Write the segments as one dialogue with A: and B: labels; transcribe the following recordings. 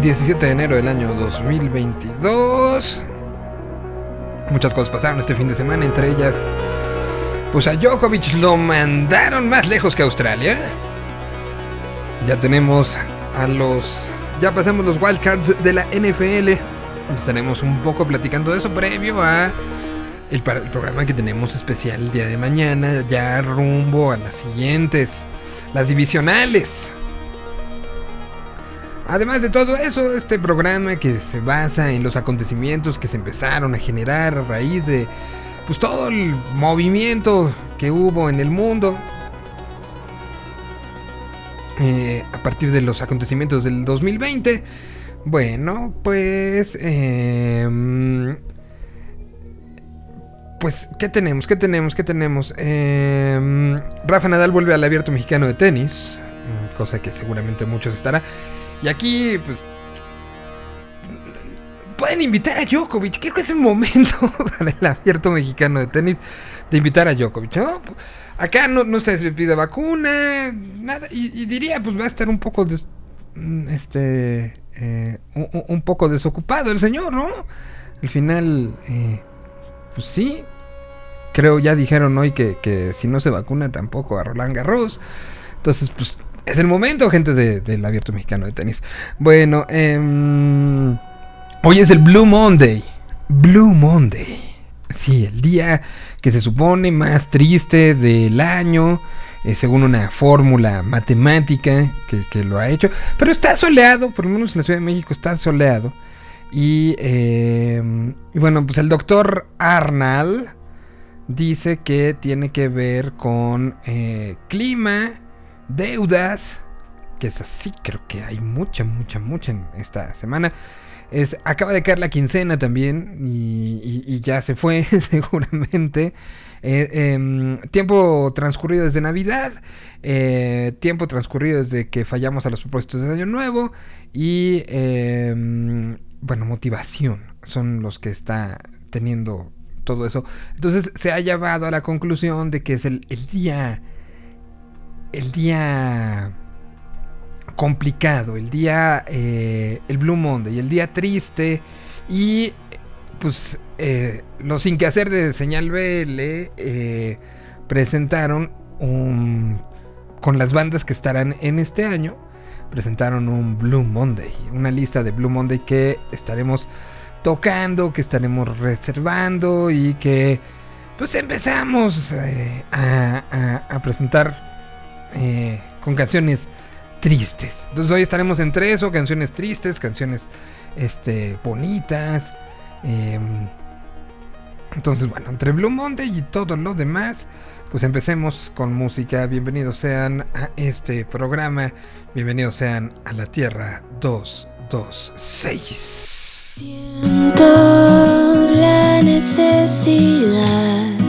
A: 17 de enero del año 2022. Muchas cosas pasaron este fin de semana, entre ellas, pues a Djokovic lo mandaron más lejos que Australia. Ya tenemos a los, ya pasamos los wildcards de la NFL. Estaremos un poco platicando de eso previo a el, el programa que tenemos especial el día de mañana, ya rumbo a las siguientes, las divisionales. Además de todo eso, este programa que se basa en los acontecimientos que se empezaron a generar a raíz de pues todo el movimiento que hubo en el mundo eh, a partir de los acontecimientos del 2020. Bueno, pues eh, pues, ¿qué tenemos? ¿Qué tenemos? ¿Qué tenemos? Eh, Rafa Nadal vuelve al abierto mexicano de tenis, cosa que seguramente muchos estará. Y aquí, pues. Pueden invitar a Djokovic. Creo que es el momento para el abierto mexicano de tenis de invitar a Djokovic. Acá no, no se pide vacuna, nada. Y, diría, pues va a estar un poco. Mm, este. Eh, un, poco desocupado el señor, ¿no? Al final. Eh, pues sí. Creo ya dijeron hoy que, que si no se vacuna tampoco a Roland Garros. Entonces, pues es el momento, gente del abierto mexicano de tenis. Bueno, em, hoy es el Blue Monday. Blue Monday. Sí, el día que se supone más triste del año, eh, según una fórmula matemática que, lo ha hecho. Pero está soleado, por lo menos en la Ciudad de México está soleado. Y, em, bueno, pues el doctor Arnal dice que tiene que ver con eh, clima deudas, que es así, creo que hay mucha, mucha, mucha en esta semana. Es, acaba de caer la quincena también y, ya se fue seguramente. Eh, em, tiempo transcurrido desde Navidad, eh, tiempo transcurrido desde que fallamos a los propósitos de Año Nuevo y, em, bueno, motivación son los que está teniendo todo eso. Entonces se ha llevado a la conclusión de que es el, el día el día complicado, el día, eh, el Blue Monday, el día triste y pues eh, los sin que hacer de señal BL eh, presentaron un, con las bandas que estarán en este año, presentaron un Blue Monday, una lista de Blue Monday que estaremos tocando, que estaremos reservando y que pues empezamos a, a presentar eh, con canciones tristes. Entonces hoy estaremos entre eso, canciones tristes, canciones este, bonitas. Em, entonces, bueno, entre Blue Monday y todo lo demás, pues empecemos con música. Bienvenidos sean a este programa. Bienvenidos sean a la Tierra 226.
B: Siento la necesidad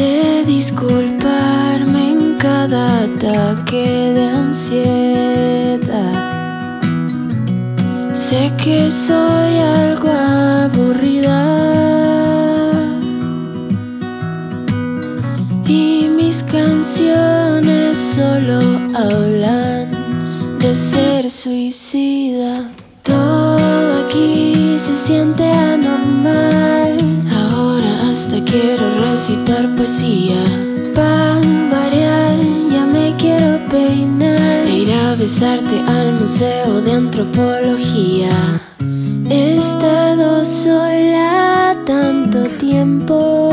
B: de disculparme en cada ataque de ansiedad. Sé que soy algo aburrida y mis canciones solo hablan de ser suicida. Todo aquí se siente anormal quiero recitar poesía. Para variar, ya me quiero peinar. E ir a besarte al museo de antropología. He estado sola tanto tiempo.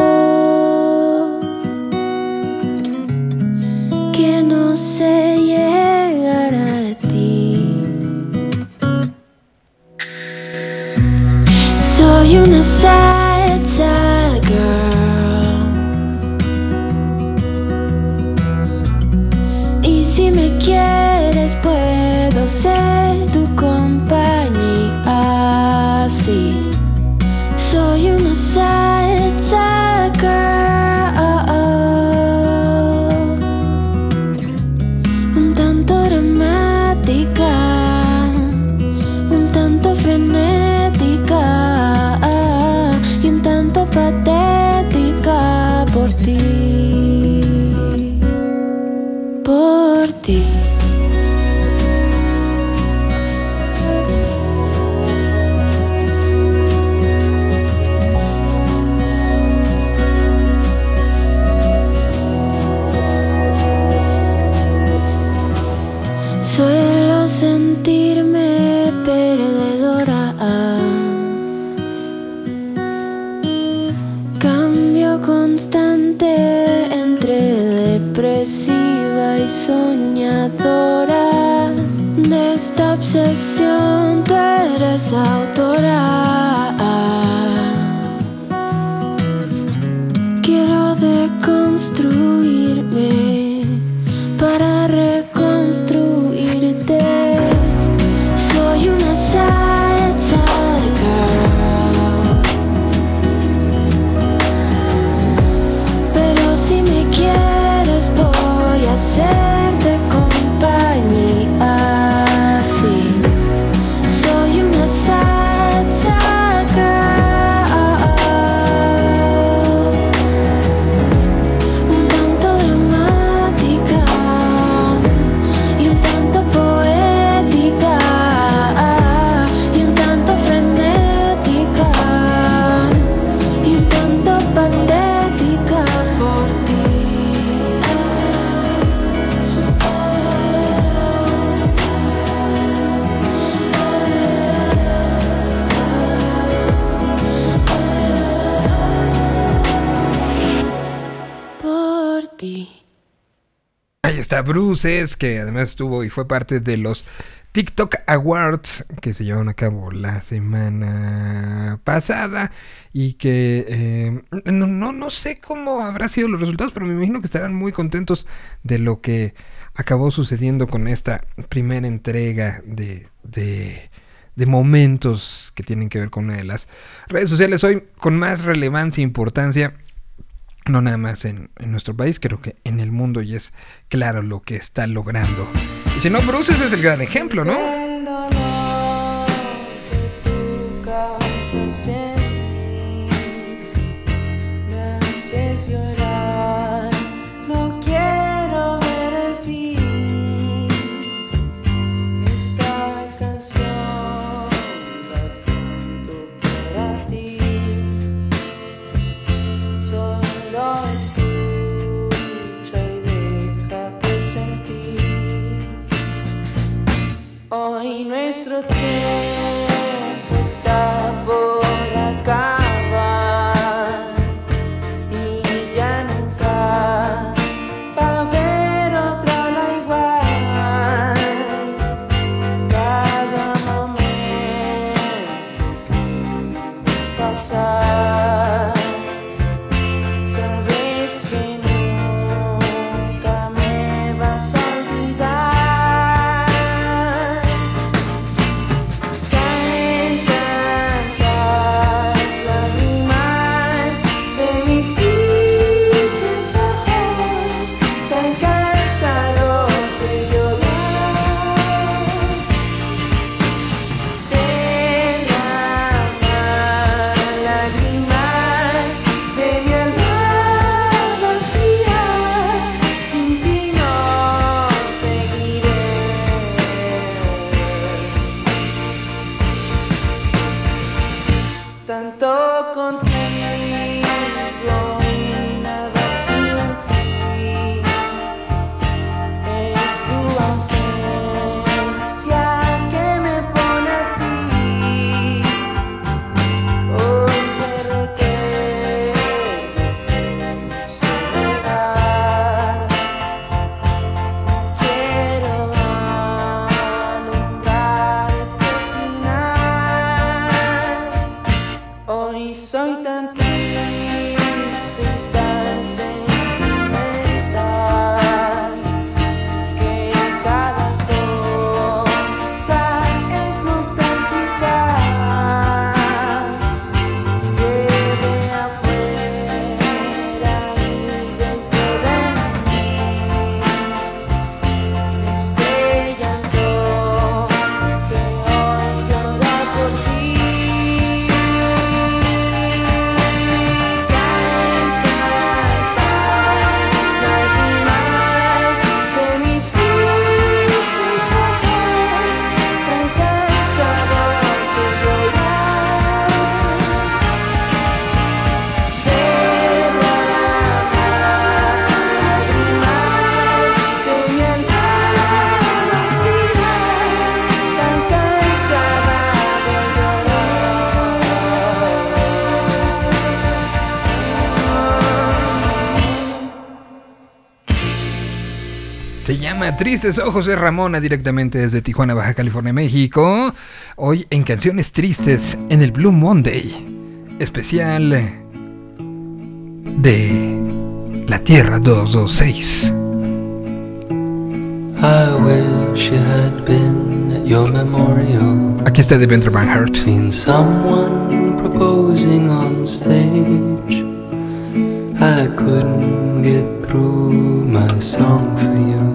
C: Bruces, que además estuvo y fue parte de los TikTok Awards que se llevaron a cabo la semana pasada y que eh, no, no, no sé cómo habrá sido los resultados, pero me imagino que estarán muy contentos de lo que acabó sucediendo con esta primera entrega de, de, de momentos que tienen que ver con una de las redes sociales. Hoy con más relevancia e importancia no nada más en, nuestro país, creo que en el mundo y es claro lo que está logrando. Y si no, Bruces es el gran ejemplo, ¿no?
A: Llama Tristes Ojos es Ramona directamente desde Tijuana, Baja California, México. Hoy en Canciones Tristes en el Blue Monday. Especial de la Tierra 226.
D: I wish you had been at your memorial.
A: Aquí está Devendra Banhart.
D: Seen someone proposing on stage. I couldn't get through my song for you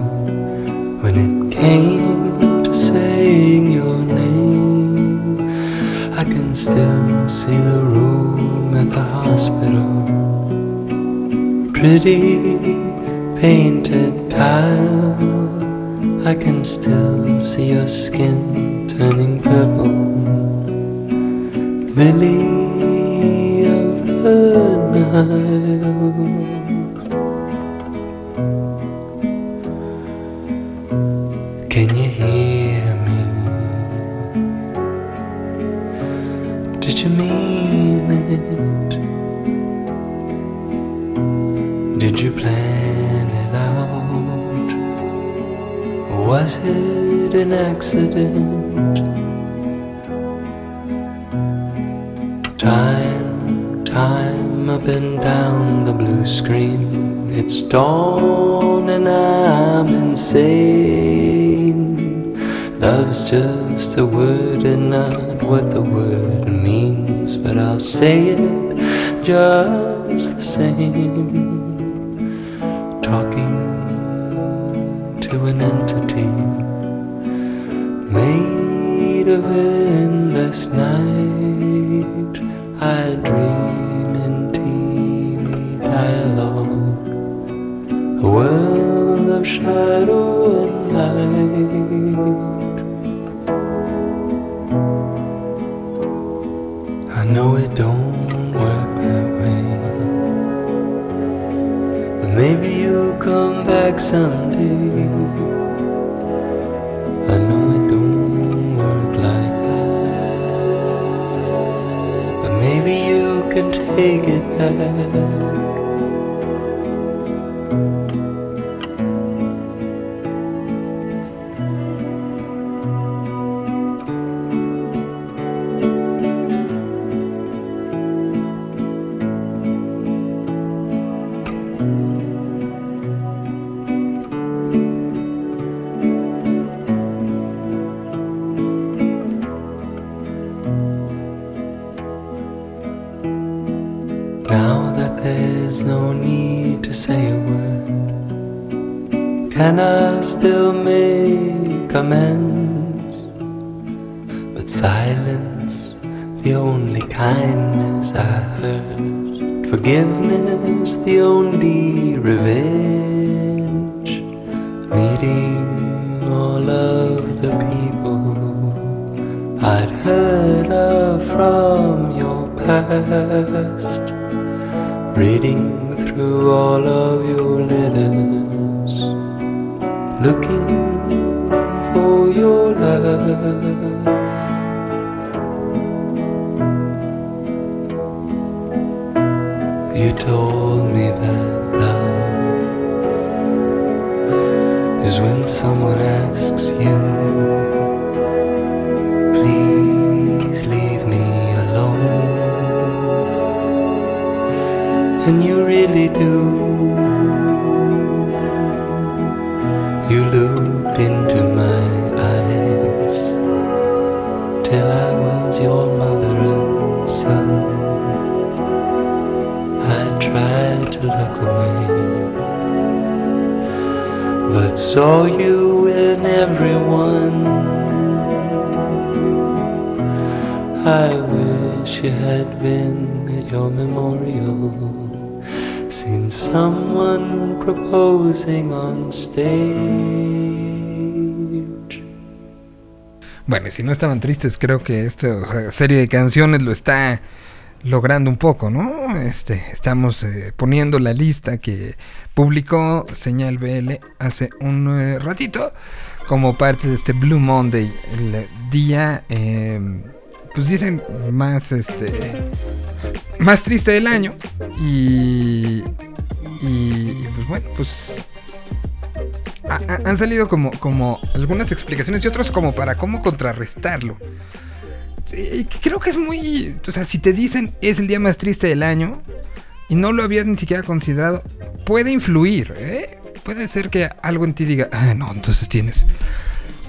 D: to saying your name. I can still see the room at the hospital. Pretty painted tile. I can still see your skin turning purple. Lily of the Nile. Accident? Time, time up and down the blue screen. It's dawn and I'm insane. Love's just a word and not what the word means, but I'll say it just the same. But saw you in everyone. I wish you had been at your memorial, seen someone proposing on stage.
A: Bueno, si no estaban tristes, creo que esta serie de canciones lo está logrando un poco, ¿no? Este, estamos eh, poniendo la lista que publicó Señal BL hace un eh, ratito como parte de este Blue Monday, el día, eh, pues dicen más, este, más triste del año y, y pues bueno, pues ha- ha- han salido como, como algunas explicaciones y otras como para cómo contrarrestarlo. Creo que es muy... O sea, si te dicen es el día más triste del año y no lo habías ni siquiera considerado, puede influir, ¿eh? Puede ser que algo en ti diga, ah, no, entonces tienes...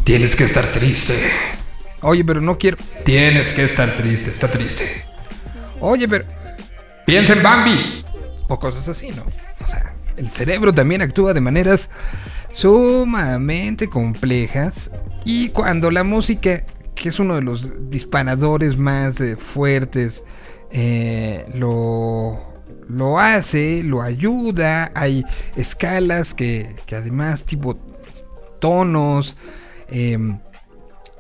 A: Tienes que estar triste. Oye, pero no quiero... Tienes que estar triste, está triste. Oye, pero... Piensa en Bambi. O cosas así, ¿no? O sea, el cerebro también actúa de maneras sumamente complejas. Y cuando la música, que es uno de los disparadores más eh, fuertes, eh, lo, lo hace, lo ayuda. Hay escalas que, que además, tipo tonos, em,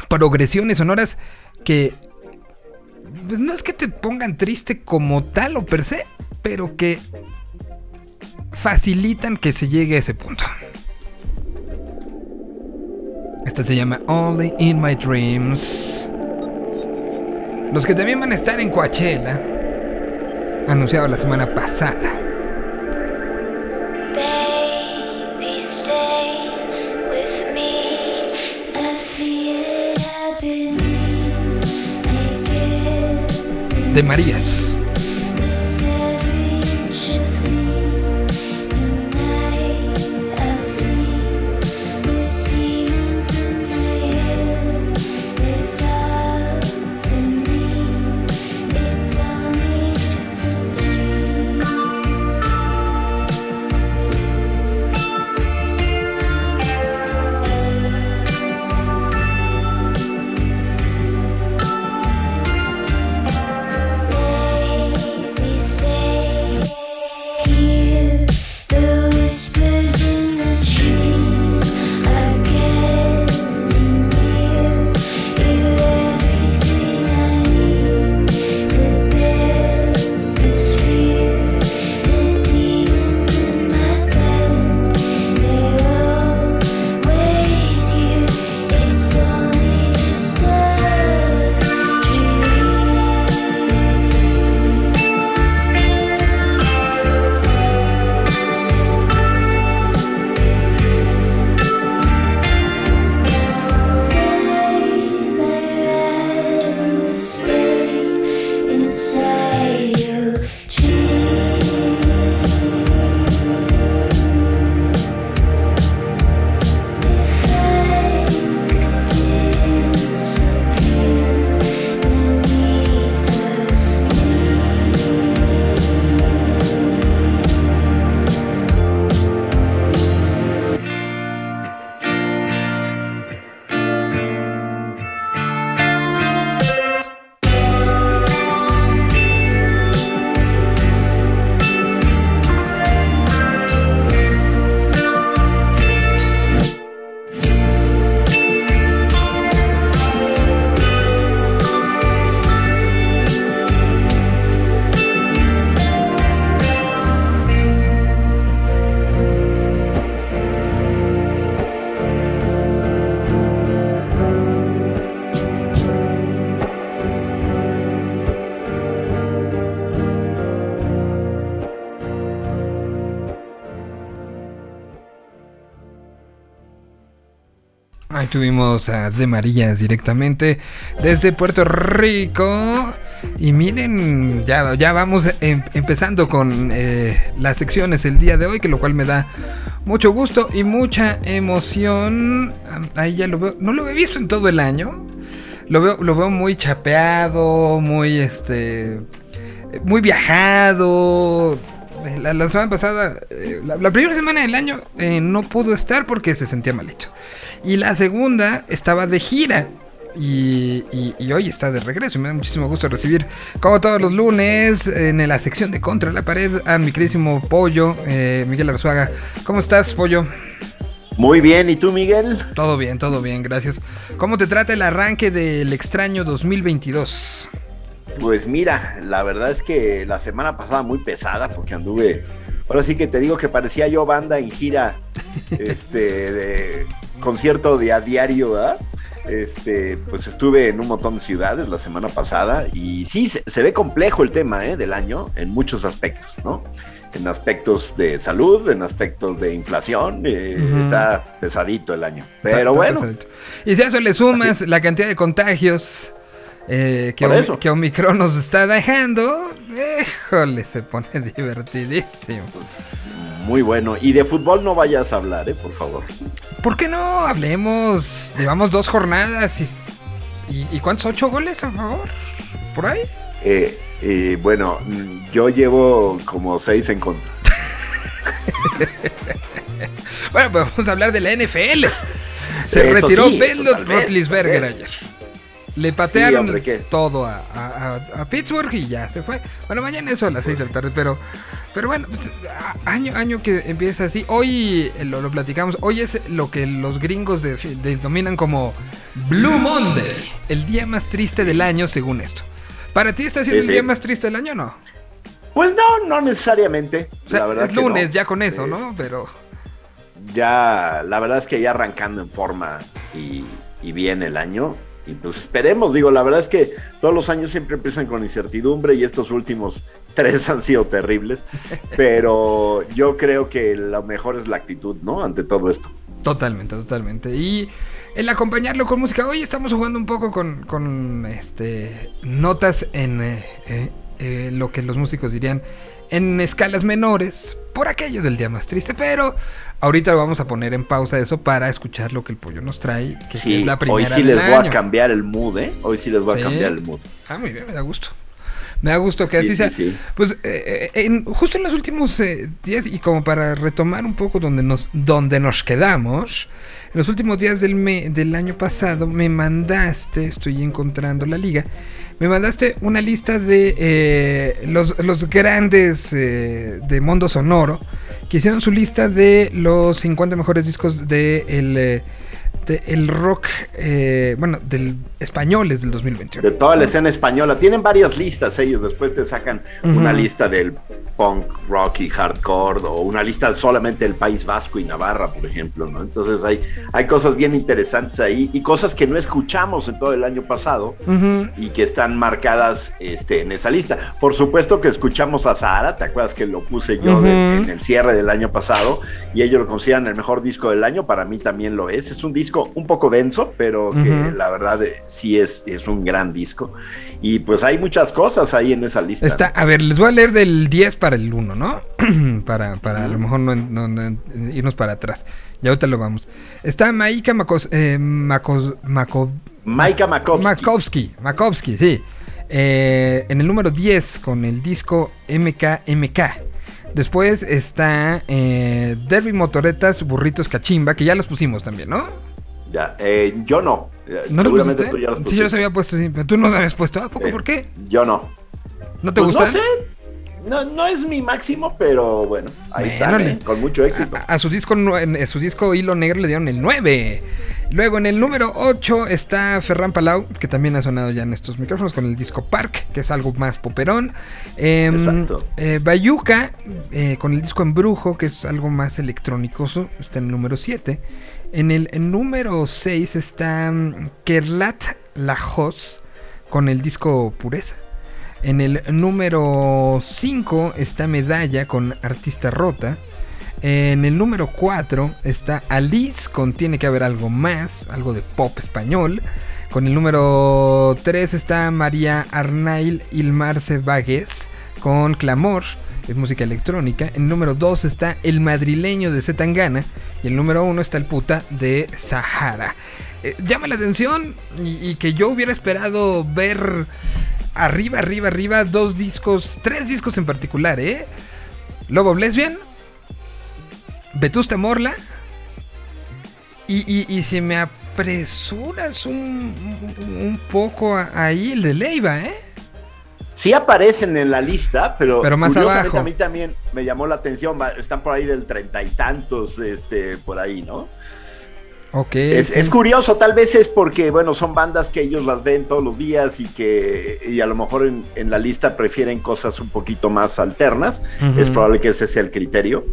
A: progresiones sonoras que pues no es que te pongan triste como tal o per se, pero que facilitan que se llegue a ese punto. Esta se llama Only in My Dreams. Los que también van a estar en Coachella, anunciado la semana pasada.
E: Baby, stay
A: tuvimos a De Marías directamente desde Puerto Rico. Y miren, ya, ya vamos em- empezando con eh, las secciones el día de hoy, que lo cual me da mucho gusto y mucha emoción. Ahí ya lo veo, no lo he visto en todo el año. Lo veo, lo veo muy chapeado, muy este. Muy viajado. Eh, La, semana pasada, eh, la, primera semana del año, no pudo estar porque se sentía malito. Y la segunda estaba de gira. Y, y- y hoy está de regreso. Me da muchísimo gusto recibir, como todos los lunes, en la sección de Contra la Pared, a mi queridísimo Pollo, eh, Miguel Arzuaga. ¿Cómo estás, Pollo?
F: Muy bien, ¿y tú, Miguel?
A: Todo bien, todo bien, gracias. ¿Cómo te trata el arranque del extraño 2022?
F: Pues mira, la verdad es que la semana pasada muy pesada porque anduve. Ahora sí que te digo que parecía yo banda en gira, este, de concierto de a diario, ¿verdad? Este, pues estuve en un montón de ciudades la semana pasada y sí, se, se ve complejo el tema ¿eh? del año en muchos aspectos, ¿no? En aspectos de salud, en aspectos de inflación, eh, está pesadito el año. Pero
A: está
F: bueno,
A: pesadito. Y si a eso le sumas la cantidad de contagios eh, que,
F: eso.
A: que Omicron nos está dejando, híjole, se pone divertidísimo.
F: muy bueno. Y de fútbol no vayas a hablar, ¿eh? Por favor.
A: ¿Por qué no hablemos? Llevamos dos jornadas y, y, ¿y cuántos? ¿Ocho goles a favor? ¿Por ahí?
F: Eh, eh, bueno, yo llevo como seis en contra.
A: Bueno, pues vamos a hablar de la NFL. Se
F: Eso
A: retiró
F: sí,
A: Ben
F: tal vez.
A: ayer. Le patearon todo a, a- a- a Pittsburgh y ya se fue. Bueno, mañana eso a las 6 de la tarde, pero, pero bueno, pues, año, año que empieza así. Hoy eh, lo, lo platicamos. Hoy es lo que los gringos de- denominan como Blue Monday, el día más triste del año, según esto. ¿Para ti está siendo
F: Sí,
A: el día más triste del año o no?
F: Pues no, no necesariamente.
A: O sea,
F: la verdad
A: es
F: no.
A: lunes ya con eso,
F: Es-
A: ¿no? Pero
F: ya, la verdad es que ya arrancando en forma y, y bien el año. Y pues esperemos, digo, la verdad es que todos los años siempre empiezan con incertidumbre y estos últimos tres han sido terribles. Pero yo creo que lo mejor es la actitud, ¿no? Ante todo esto.
A: Totalmente, totalmente. Y el acompañarlo con música. Hoy estamos jugando un poco con, con este notas en eh, eh, eh, lo que los músicos dirían en escalas menores. Por aquello del día más triste. Pero ahorita lo vamos a poner en pausa eso para escuchar lo que el pollo nos trae. Que
F: Sí,
A: es la primera
F: hoy sí
A: del
F: les voy
A: año.
F: a cambiar el mood, ¿eh? Hoy sí les voy
A: Sí.
F: a cambiar el mood.
A: Ah, muy bien, me da gusto. Me da gusto que
F: Sí,
A: así
F: sí,
A: sea. Pues eh, eh, en- justo en los últimos eh, días, y como para retomar un poco donde nos, donde nos quedamos, en los últimos días del, me- del año pasado me mandaste, estoy encontrando la liga, me mandaste una lista de eh, los, los grandes eh, de Mundo Sonoro, que hicieron su lista de los 50 mejores discos de el, eh, de el rock, eh, bueno, del españoles del 2021.
F: De toda la escena española. Tienen varias listas ellos. Después te sacan una lista del punk, rock y hardcore. O una lista solamente del País Vasco y Navarra, por ejemplo. ¿no? Entonces hay, hay cosas bien interesantes ahí. Y cosas que no escuchamos en todo el año pasado. Y que están marcadas este, en esa lista. Por supuesto que escuchamos a Sahara. ¿Te acuerdas que lo puse yo de- en el cierre del año pasado? Y ellos lo consideran el mejor disco del año. Para mí también lo es. Es un disco un poco denso, pero que la verdad eh, sí es, es un gran disco. Y pues hay muchas cosas ahí en esa lista.
A: Está, a ver, les voy a leer del 10 para el 1, ¿no? para para a lo mejor no, no- no irnos para atrás. Y ahorita lo vamos. Está Maika Makos, eh, Makos- Mako-
F: Maika Makovsky.
A: Makovsky, Makovsky, sí. Eh, en el número 10 con el disco MKMK. Después está eh, Derby Motoretas, Burritos Cachimba, que ya los pusimos también, ¿no?
F: Ya, eh, yo no. Eh,
A: ¿No
F: Seguramente tú ya los
A: Sí,
F: pusiste.
A: yo los había puesto, sí, pero tú no los habías puesto. ¿A poco?
F: Eh,
A: ¿Por qué?
F: Yo no.
A: ¿No te
F: Pues
A: gustan?
F: No sé. No, no es mi máximo, pero bueno, ahí
A: Bueno,
F: está,
A: le-
F: ¿eh? con mucho éxito.
A: A, a su disco en- su disco Hilo Negro le dieron el 9. Luego en el número 8 está Ferran Palau, que también ha sonado ya en estos micrófonos con el disco Park, que es algo más poperón. Em,
F: Exacto.
A: eh, Bayuca, eh, con el disco Embrujo, que es algo más electrónicoso, está en el número 7. En el, número 6 está mm, Kerlat Lajos, con el disco Pureza. En el número 5 está Medalla con Artista Rota. En el número 4 está Alice con Tiene que haber algo más, algo de pop español. Con el número 3 está María Arnail Ilmarce Vagues con Clamor, es música electrónica. En el número 2 está El Madrileño de Zetangana. Y el número 1 está El Puta de Sahara. Eh, llama la atención y, que yo hubiera esperado ver arriba, arriba, arriba dos discos, tres discos en particular, ¿eh? Lobo Lesbian, Vetusta Morla y, y, y si me apresuras un, un- poco ahí el de Leiva, ¿eh?
F: Sí aparecen en la lista, pero,
A: Pero más
F: curiosamente
A: abajo.
F: a mí también me llamó la atención. Están por ahí del treinta y tantos, este, por ahí, ¿no?
A: Ok.
F: Es,
A: sí.
F: es curioso, tal vez es porque, bueno, son bandas que ellos las ven todos los días y que y a lo mejor en, en la lista prefieren cosas un poquito más alternas.
A: Ujú.
F: Es probable que ese sea el criterio.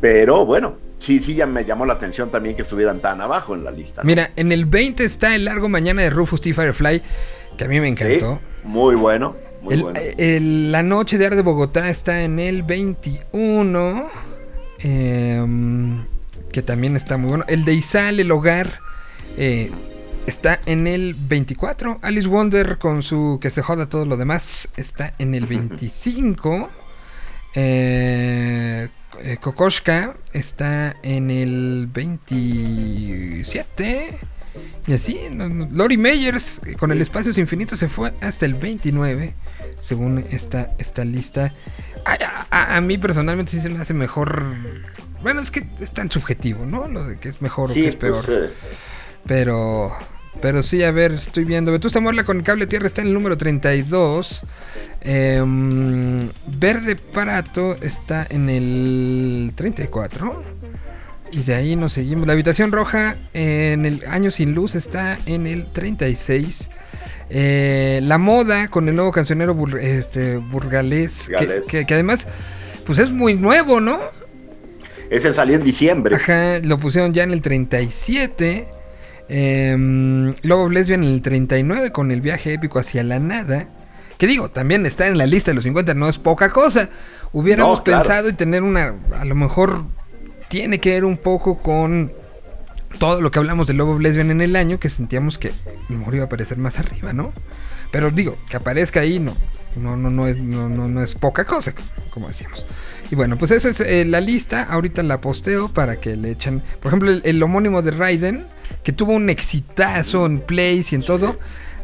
F: Pero bueno, sí, sí, ya me llamó la atención también que estuvieran tan abajo en la lista. ¿no?
A: Mira, en el 20 está El Largo Mañana de Rufus T. Firefly, que a mí me
F: Sí,
A: encantó.
F: muy bueno, muy
A: El-
F: bueno.
A: el- la Noche de Ar de Bogotá está en el 21. em, que también está muy bueno. El de Izal, El Hogar, eh, está en el 24. Alice Wonder con su Que se joda todo lo demás está en el 25. Eh, eh, Kokoschka está en el 27. Y así, no, no, Lori Meyers eh, con el Espacios Infinitos se fue hasta el 29, según esta, esta lista. A, a- a mí personalmente sí se me hace mejor. Bueno, es que es tan subjetivo, ¿no? Lo de que es mejor o que es peor.
F: pues, eh,
A: Pero, pero sí, a ver, estoy viendo. Vetusta Morla con cable tierra está en el número 32. Em, Verde Parato está en el 34. Y de ahí nos seguimos. La habitación roja en el año sin luz está en el 36. Eh, la moda con el nuevo cancionero bur- este, burgalés. Que, que- que además, pues es muy nuevo, ¿no?
F: ese salió en diciembre.
A: Ajá, lo pusieron ya en el 37. Eh, Lobo Lesbian en el 39 con el viaje épico hacia la nada. Que digo, también está en la lista de los 50, no es poca cosa. Hubiéramos
F: No, claro.
A: pensado y tener una, a lo mejor tiene que ver un poco con todo lo que hablamos de Lobo Lesbian en el año, que sentíamos que mejor iba a aparecer más arriba, ¿no? Pero digo, que aparezca ahí no, no, no, no, es, no, no, no es poca cosa, como decíamos. Y bueno, pues esa es eh, la lista. Ahorita la posteo para que le echen. Por ejemplo, el, el homónimo de Raiden, que tuvo un exitazo en plays y en todo.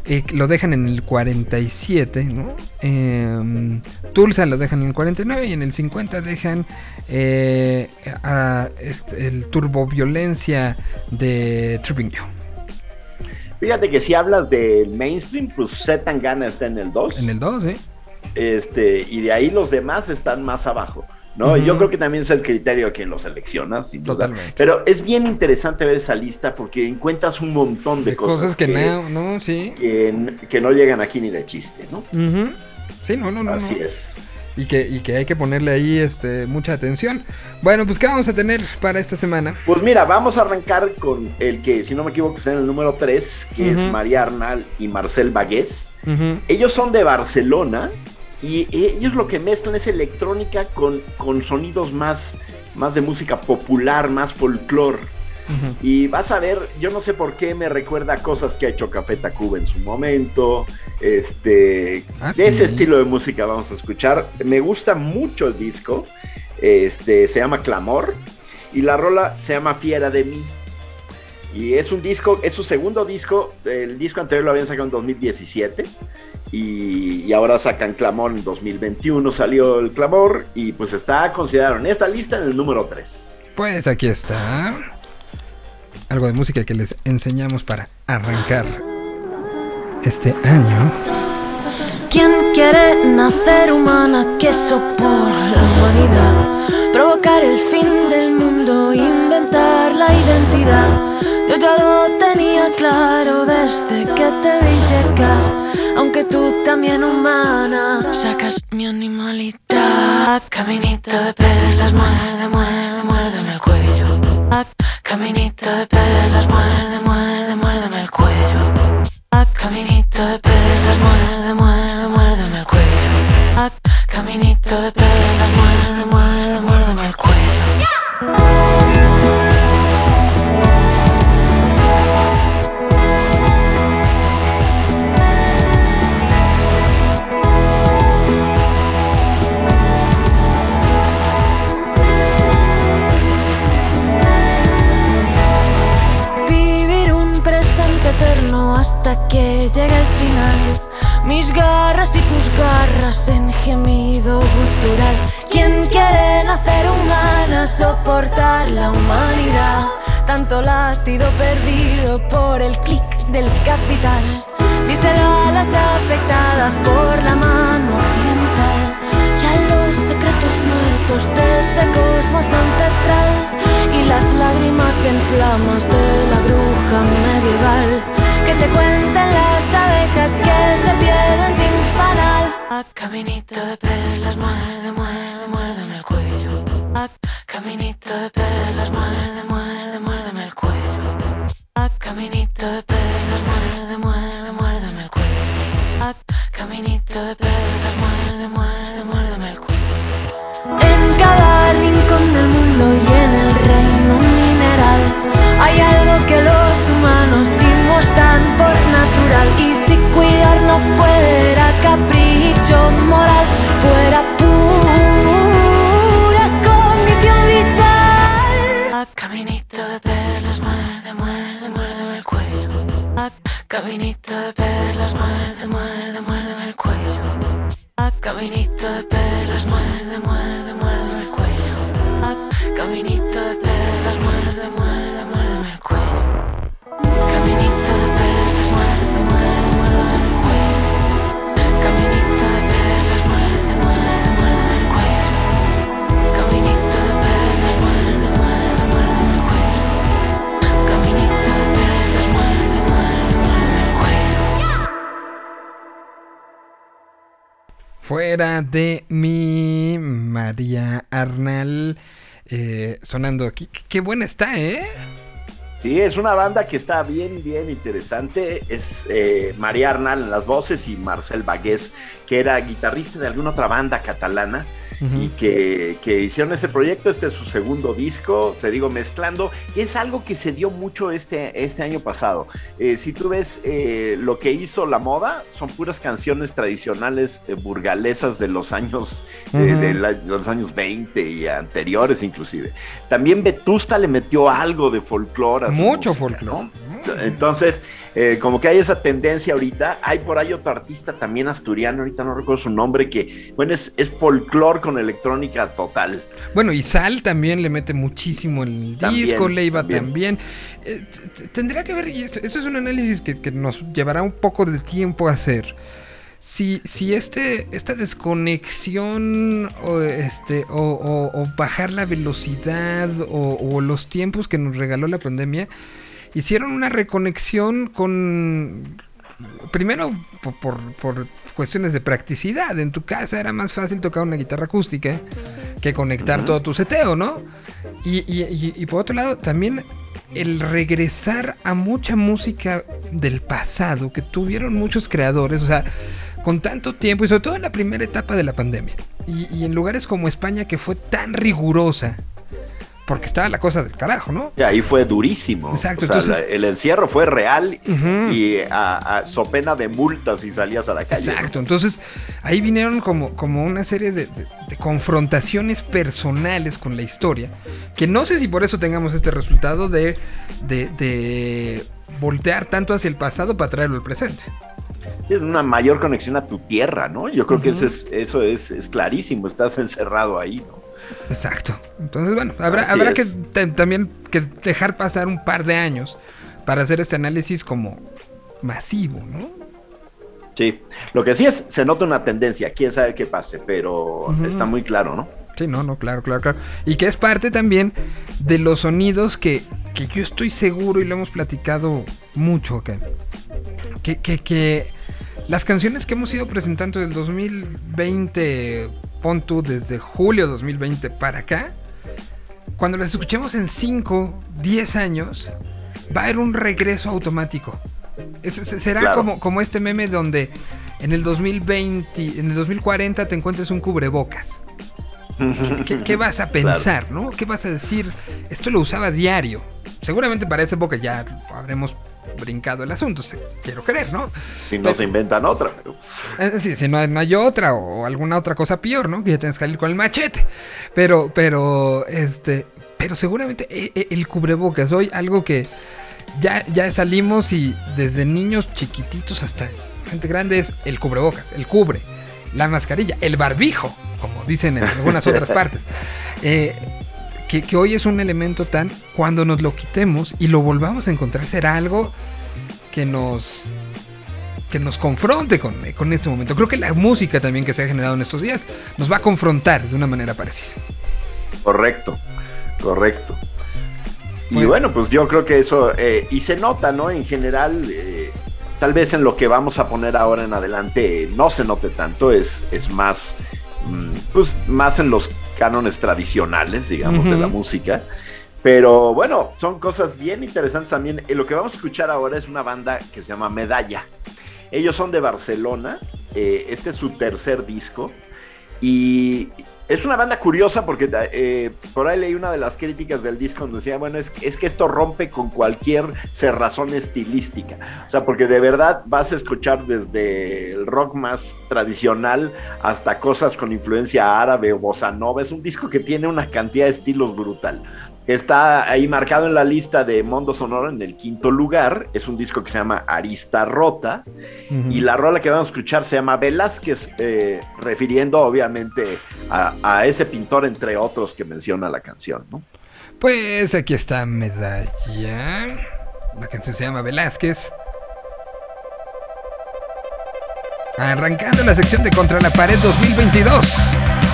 A: Eh, lo dejan en el 47, ¿no? Em, Tulsa lo dejan en el 49 y en el 50 dejan eh, a- este, el turboviolencia de Tripping You.
F: Fíjate que si hablas del mainstream, pues Z Tangana está en el 2.
A: En el 2, ¿eh?
F: este, y de ahí los demás están más abajo. ¿No? Yo creo que también es el criterio de quien lo selecciona, sin duda.
A: Totalmente.
F: Pero es bien interesante ver esa lista porque encuentras un montón de,
A: De cosas, que,
F: que,
A: no, no, sí.
F: que, que no llegan aquí ni de chiste, ¿no?
A: Sí, no, no, no.
F: Así
A: no.
F: es.
A: Y que, y que hay que ponerle ahí este, mucha atención. Bueno, pues ¿qué vamos a tener para esta semana?
F: Pues mira, vamos a arrancar con el que, si no me equivoco, está en el número 3, que es. María Arnal y Marcel Bagués. Ellos son de Barcelona y ellos lo que mezclan es electrónica con, con sonidos más, más de música popular, más folclore. Y vas a ver, yo no sé por qué me recuerda a cosas que ha hecho Café Tacuba en su momento. Este,
A: Ah,
F: de ese estilo de música vamos a escuchar. Me gusta mucho el disco. Este, se llama Clamor. Y la rola se llama Fiera de mí. Y es un disco, es su segundo disco. El disco anterior lo habían sacado en 2017. Y, y ahora sacan Clamor en 2021. Salió el Clamor. Y pues está considerado en esta lista en el número 3.
A: Pues aquí está. Algo de música que les enseñamos para arrancar este año.
B: ¿Quién quiere nacer humana? Queso por la humanidad. Provocar el fin del mundo, inventar la identidad. Yo ya lo tenía claro desde que te vi llegar. Aunque tú también humana, sacas mi animalidad. Caminito de perlas, muerde, muerde, muérdeme el cuello. Caminito de perlas, muerde, muerde, muérdeme el cuello. Caminito de perlas, muerde, muerde, muérdeme el cuello. Caminito de perlas, muerde, garras en gemido gutural. ¿Quién quiere nacer humana, soportar la humanidad? Tanto latido perdido por el clic del capital. Díselo a las afectadas por la mano occidental y a los secretos muertos de ese cosmos ancestral y las lágrimas en flamas de la bruja medieval que te cuentan las abejas que se pierden sin panal. A caminito de perlas, muerde, muerde, muérdeme el cuello. Caminito de perlas, muerde, muerde, muérdeme el cuello. Caminito de perlas, muerde, muerde, muérdeme el cuello. Caminito de perlas, muerde, muerde, muérdeme el cuello. En cada rincón del mundo y en el reino mineral hay algo que lo y si cuidar no fuera capricho moral, fuera pura condición vital. Caminito de perlas, muerde, muerde, muérdeme el cuello. Caminito de perlas, muerde, muerde, muérdeme el cuello. Caminito de perlas,
A: Fuera de mi María Arnal eh, sonando aquí. Qué, buena está, ¿eh?
F: Sí, es una banda que está bien, bien interesante. Es eh, María Arnal en las voces y Marcel Bagués, que era guitarrista de alguna otra banda catalana y que, que hicieron ese proyecto. Este es su segundo disco, te digo, mezclando. Y es algo que se dio mucho este, este año pasado. Eh, si tú ves eh, lo que hizo la moda, son puras canciones tradicionales eh, burgalesas de los años de, la- de los años 20 y anteriores inclusive. También Vetusta le metió algo de folclore.
A: Mucho folclore.
F: ¿no? Entonces, eh, como que hay esa tendencia ahorita. Hay por ahí otro artista también asturiano, ahorita no recuerdo su nombre, que, bueno, es, es folclore con electrónica total.
A: Bueno, y Sal también le mete muchísimo el
F: También,
A: disco, Leiva
F: también.
A: también. Eh, tendría que ver, y esto, esto es un análisis que, que nos llevará un poco de tiempo a hacer. Si, si este, esta desconexión o, este, o, o- o bajar la velocidad o los tiempos que nos regaló la pandemia hicieron una reconexión con primero por, por- por cuestiones de practicidad. En tu casa era más fácil tocar una guitarra acústica que conectar todo tu seteo, ¿no? Y, y- y- y por otro lado, también el regresar a mucha música del pasado que tuvieron muchos creadores, o sea, con tanto tiempo y sobre todo en la primera etapa de la pandemia. Y, y en lugares como España que fue tan rigurosa, porque estaba la cosa del carajo, ¿no?
F: Y ahí fue durísimo.
A: Exacto,
F: O sea,
A: entonces-
F: el encierro fue real y a, a- so pena de multas si salías a la calle. ¿no?
A: Exacto, entonces ahí vinieron como, como una serie de, de- de confrontaciones personales con la historia, que no sé si por eso tengamos este resultado de, de, de voltear tanto hacia el pasado para traerlo al presente.
F: Es una mayor conexión a tu tierra, ¿no? Yo creo que eso, es, eso es, es clarísimo, estás encerrado ahí, ¿no?
A: Exacto. Entonces, bueno, habrá,
F: Así
A: habrá
F: es.
A: que te- también que dejar pasar un par de años para hacer este análisis como masivo, ¿no?
F: Sí, lo que sí es, se nota una tendencia, quién sabe qué pase, pero está muy claro, ¿no?
A: Sí, no, no, claro, claro, claro. Y que es parte también de los sonidos que, que yo estoy seguro y lo hemos platicado mucho acá. Que, que, que las canciones que hemos ido presentando del 2020, pon tú desde julio 2020 para acá, cuando las escuchemos en 5, 10 años, va a haber un regreso automático. Es- será
F: Claro.
A: como, como este meme donde en el 2020, en el 2040 te encuentres un cubrebocas. ¿Qué, qué vas a pensar, no? ¿Qué vas a decir? Esto lo usaba diario. Seguramente para esa época ya habremos brincado el asunto, se- quiero creer, ¿no?
F: Si no
A: Pero-
F: se inventan otra,
A: Es decir, si no, hay- no hay otra o alguna otra cosa peor, ¿no? Que ya tienes que salir con el machete. Pero, pero, este, pero seguramente e- e- el cubrebocas hoy algo que ya, ya salimos y desde niños chiquititos hasta gente grande es el cubrebocas, el cubre, la mascarilla, el barbijo, como dicen en algunas otras partes. Eh, que, que hoy es un elemento tan, cuando nos lo quitemos y lo volvamos a encontrar, será algo que nos que nos confronte con, con este momento. Creo que la música también que se ha generado en estos días nos va a confrontar de una manera parecida.
F: correcto, correcto. Y
A: Bueno.
F: bueno, pues yo creo que eso, eh, y se nota, ¿no? En general, eh, tal vez en lo que vamos a poner ahora en adelante eh, no se note tanto, es, es más, mm, pues más en los cánones tradicionales, digamos, de la música. Pero bueno, son cosas bien interesantes también. Eh, Lo que vamos a escuchar ahora es una banda que se llama Medalla. Ellos son de Barcelona. eh, este es su tercer disco. Y es una banda curiosa porque eh, por ahí leí una de las críticas del disco donde decía, bueno, es, es que esto rompe con cualquier cerrazón estilística. O sea, porque de verdad vas a escuchar desde el rock más tradicional hasta cosas con influencia árabe o bossa nova. Es un disco que tiene una cantidad de estilos brutal. Está ahí marcado en la lista de Mondo Sonoro en el quinto lugar. Es un disco que se llama Arista Rota. Y la rola que vamos a escuchar se llama Velázquez, eh, refiriendo obviamente a, a ese pintor, entre otros, que menciona la canción, ¿no?
G: Pues aquí está Medalla. La canción se llama Velázquez. Arrancando la sección de Contra la Pared 2022.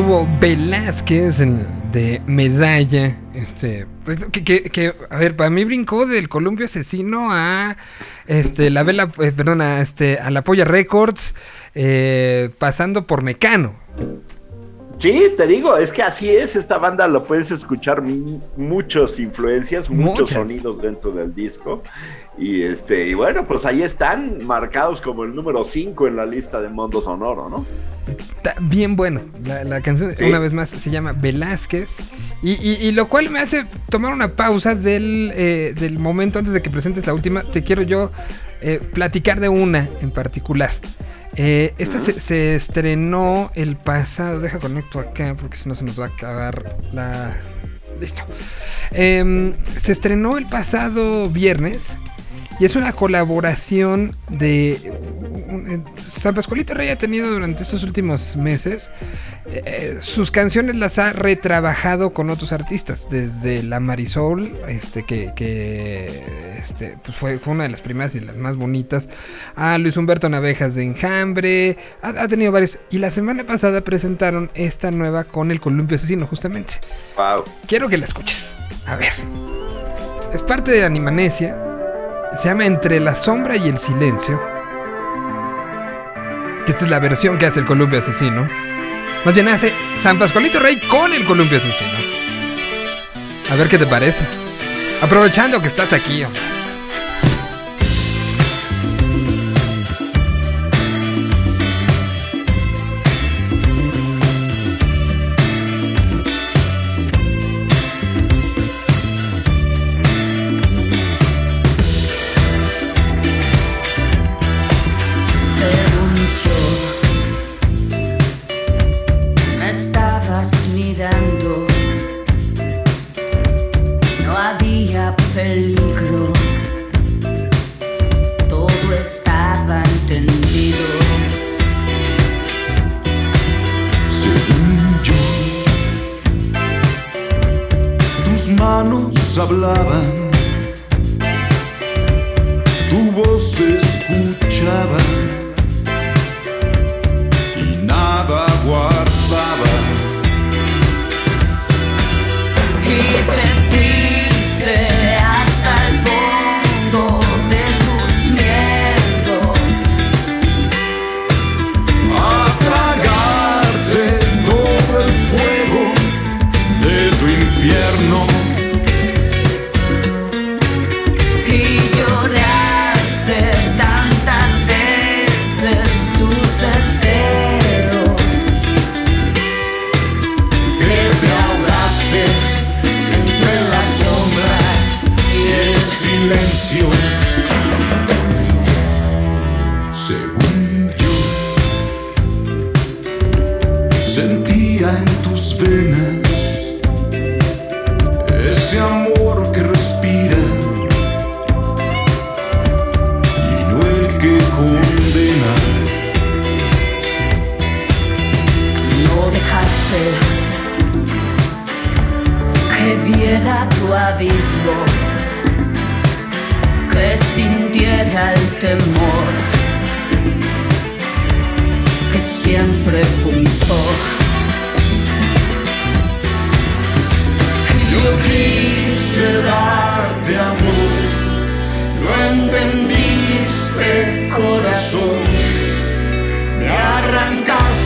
A: Estuvo Velázquez en- de medalla. Este, que, que- que, a ver, para mí brincó del Columpio Asesino a este, la vela, eh, perdón, a, este, a la Polla Records, eh, pasando por Mecano.
F: Sí, te digo, es que así es, esta banda lo puedes escuchar mu- muchas influencias, muchos
A: Muchas.
F: sonidos dentro del disco. Y este, y bueno, pues ahí están marcados como el número 5 en la lista de Mundo Sonoro, ¿no?
A: Está bien bueno. La, la canción,
F: Sí.
A: una vez más, se llama Velázquez. Y, y- y lo cual me hace tomar una pausa del, eh, del momento antes de que presentes la última. Te quiero yo eh, platicar de una en particular. Eh, esta se, se estrenó el pasado. Deja conecto acá porque si no se nos va a acabar la. Listo. Em, se estrenó el pasado viernes. Y es una colaboración de... un- San Pascualito Rey ha tenido durante estos últimos meses... eh, eh, sus canciones las ha retrabajado con otros artistas. Desde La Marisol, este, que, que este, pues fue, fue una de las primeras y las más bonitas. A Luis Humberto Navejas de Enjambre. Ha, ha tenido varios. Y la semana pasada presentaron esta nueva con el Columpio Asesino, justamente.
F: Wow.
A: Quiero que la escuches. A ver. Es parte de Animanesia. Se llama Entre la sombra y el silencio. Que esta es la versión que hace el Columpio Asesino. Más bien hace San Pascualito Rey con el Columpio Asesino. A ver qué te parece. Aprovechando que estás aquí, hombre.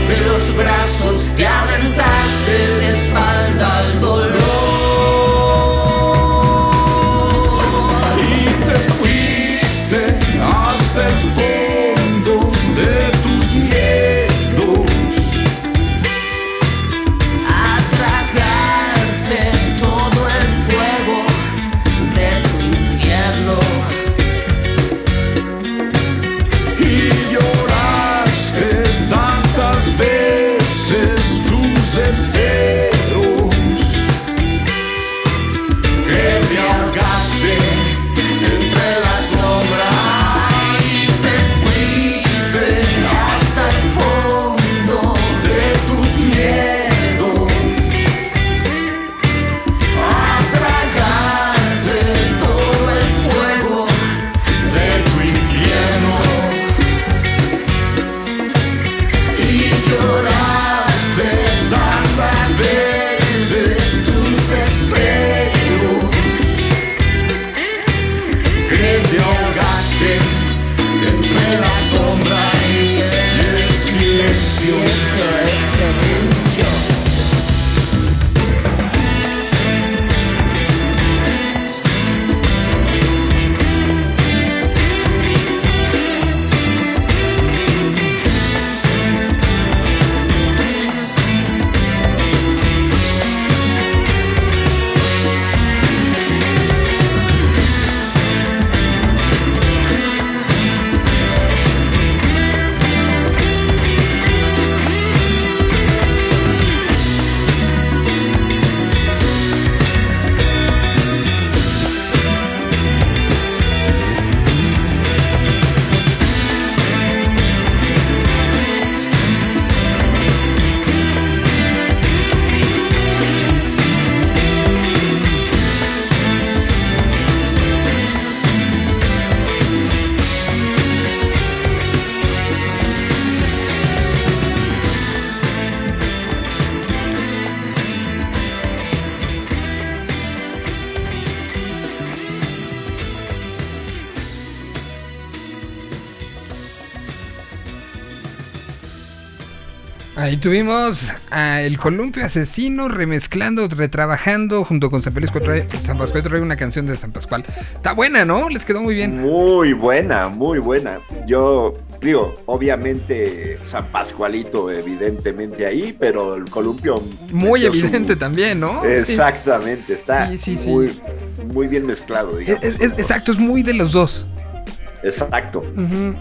H: Arrancaste los brazos, te aventaste de espalda
A: tuvimos a El Columpio Asesino remezclando, retrabajando junto con San Pascual, trae, San Pascual trae una canción de San Pascual. Está buena, ¿no? Les quedó muy bien.
F: Muy buena, muy buena. Yo digo, obviamente San Pascualito evidentemente ahí, pero el columpio...
A: Muy
F: su-
A: evidente también, ¿no? Sí.
F: Exactamente, está
A: Sí, sí, sí.
F: Muy, muy bien mezclado. Digamos,
A: es- es- exacto, es muy de los dos.
F: Exacto.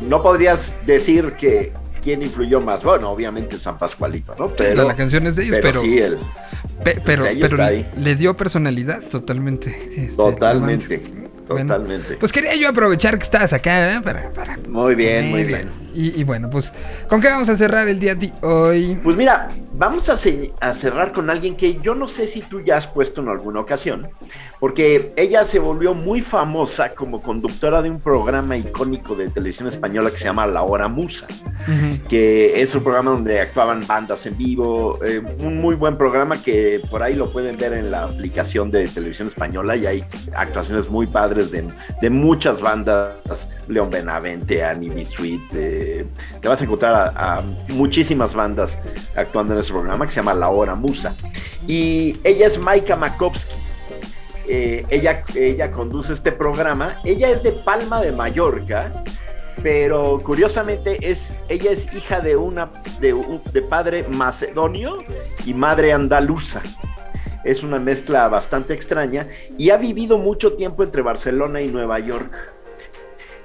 F: No podrías decir que quién influyó más. Bueno, obviamente San Pascualito, ¿no? Pero,
A: la, la canción es de ellos, pero,
F: pero sí, el,
A: pe- pero, pero le, dio personalidad totalmente. este,
F: totalmente.
A: Bueno,
F: totalmente.
A: Pues quería yo aprovechar que estabas acá, ¿eh? Para, para
F: muy bien, muy bien.
A: Y, y bueno, pues, ¿con qué vamos a cerrar el día de hoy?
F: Pues mira, vamos a, ce- a cerrar con alguien que yo no sé si tú ya has puesto en alguna ocasión, porque ella se volvió muy famosa como conductora de un programa icónico de televisión española que se llama La Hora Musa, que es un programa donde actuaban bandas en vivo, eh, un muy buen programa que por ahí lo pueden ver en la aplicación de televisión española y hay actuaciones muy padres de, de muchas bandas, León Benavente, Annie B. Eh, te vas a encontrar a, muchísimas bandas actuando en ese programa que se llama La Hora Musa. Y ella es Maika Makovsky. Eh, ella, ella conduce este programa. Ella es de Palma de Mallorca, pero curiosamente es, ella es hija de, una, de, un- de padre macedonio y madre andaluza. Es una mezcla bastante extraña y ha vivido mucho tiempo entre Barcelona y Nueva York.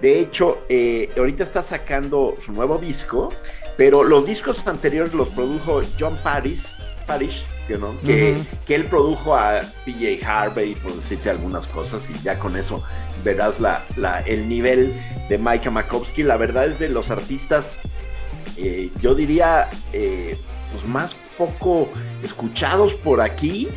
F: De hecho, eh, ahorita está sacando su nuevo disco, pero los discos anteriores los produjo John Paris, Parish, que, ¿no? que, que él produjo a PJ Harvey, por decirte algunas cosas, y ya con eso verás la, la- el nivel de Micah Makovsky. La verdad es de los artistas, eh, yo diría, eh, pues más poco escuchados por aquí,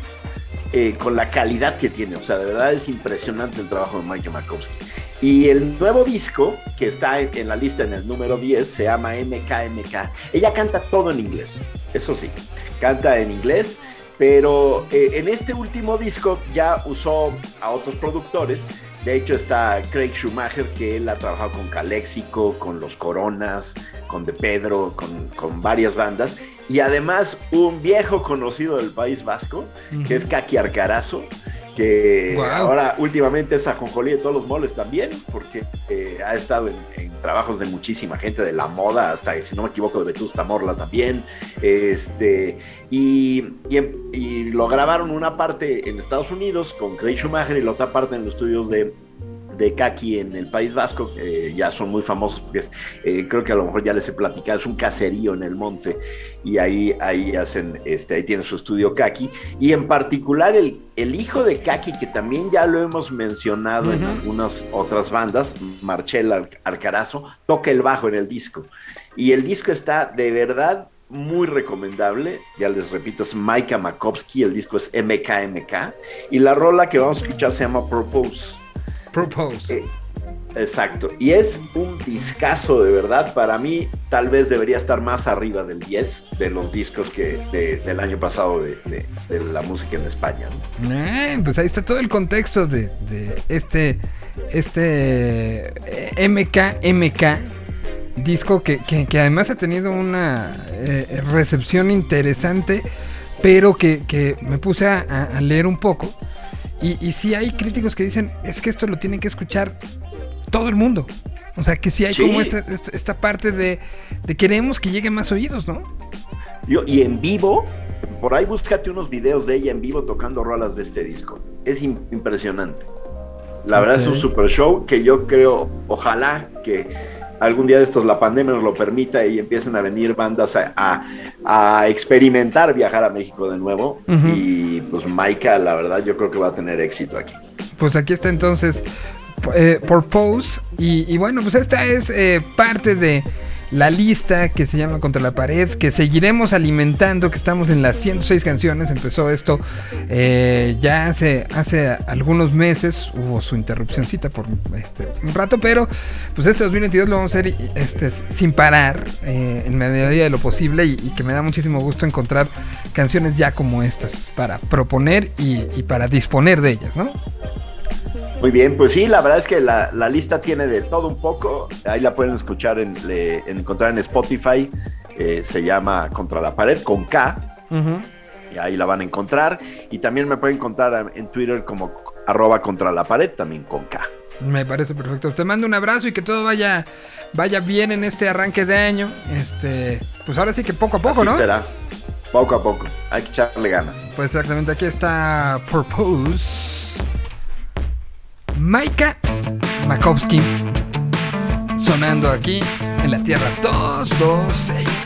F: eh, con la calidad que tiene. O sea, de verdad es impresionante el trabajo de Mike Makovsky. Y el nuevo disco, que está en, la lista en el número 10, se llama MKMK. Ella canta todo en inglés, eso sí, canta en inglés, pero eh, en este último disco ya usó a otros productores. De hecho está Craig Schumacher, que él ha trabajado con Calexico, con Los Coronas, con De Pedro, con varias bandas. Y además un viejo conocido del País Vasco, que es Kaki Arcarazo, que ahora últimamente es ajonjolí de todos los moles también, porque eh, ha estado en, en trabajos de muchísima gente, de la moda hasta, si no me equivoco, de Vetusta Morla también. Este, y, y, em- y lo grabaron una parte en Estados Unidos con Craig Schumacher y la otra parte en los estudios de, de Kaki en el País Vasco, que ya son muy famosos porque es, eh, creo que a lo mejor ya les he platicado, es un caserío en el monte y ahí, ahí hacen, este, ahí tiene su estudio Kaki y en particular el, el hijo de Kaki, que también ya lo hemos mencionado en algunas otras bandas, Marcel Al- Alcarazo, toca el bajo en el disco y el disco está de verdad muy recomendable, ya les repito, es Maika Makovsky, el disco es MKMK y la rola que vamos a escuchar se llama Propose.
A: Propose.
F: Eh, Exacto. Y es un discazo de verdad. Para mí, tal vez debería estar más arriba del 10 de los discos que de- del año pasado de, de- de la música en España. ¿no?
A: Eh, pues ahí está todo el contexto de, este este eh, MK MK disco que, que- que además ha tenido una eh, recepción interesante, pero que, que me puse a leer un poco. Y, y sí hay críticos que dicen, es que esto lo tiene que escuchar todo el mundo. O sea, que sí hay
F: Sí.
A: como esta, esta- esta parte de, de queremos que llegue más oídos, ¿no?
F: Yo- y en vivo, por ahí búscate unos videos de ella en vivo tocando rolas de este disco. Es im- impresionante. La verdad es un super show que yo creo, ojalá que algún día de estos la pandemia nos lo permita y empiecen a venir bandas a, a- a experimentar viajar a México de nuevo. Y pues Maika, la verdad, yo creo que va a tener éxito aquí.
A: Pues aquí está entonces eh, Purpose. Y, y bueno, pues esta es eh, parte de la lista que se llama Contra la Pared, que seguiremos alimentando, que estamos en las 106 canciones. Empezó esto eh, ya hace, hace algunos meses, hubo su interrupcióncita por este, un rato, pero pues este 2022 lo vamos a hacer este, sin parar, eh, en medida de lo posible, y, que me da muchísimo gusto encontrar canciones ya como estas para proponer y para disponer de ellas, ¿no?
F: Muy bien, pues sí, la verdad es que la, la lista tiene de todo un poco. Ahí la pueden escuchar, en, le- encontrar en Spotify. eh, se llama Contra la Pared con K,
A: Ujú.
F: y ahí la van a encontrar. Y también me pueden encontrar en Twitter como arroba contra la pared, también con K.
A: Me parece perfecto. Te mando un abrazo y que todo vaya vaya bien en este arranque de año. Este, pues ahora sí que poco a poco,
F: Así
A: ¿no?
F: será. Poco a poco. Hay que echarle ganas.
A: Pues exactamente, aquí está Purpose. Maika Makowski. Sonando aquí en la Tierra 226.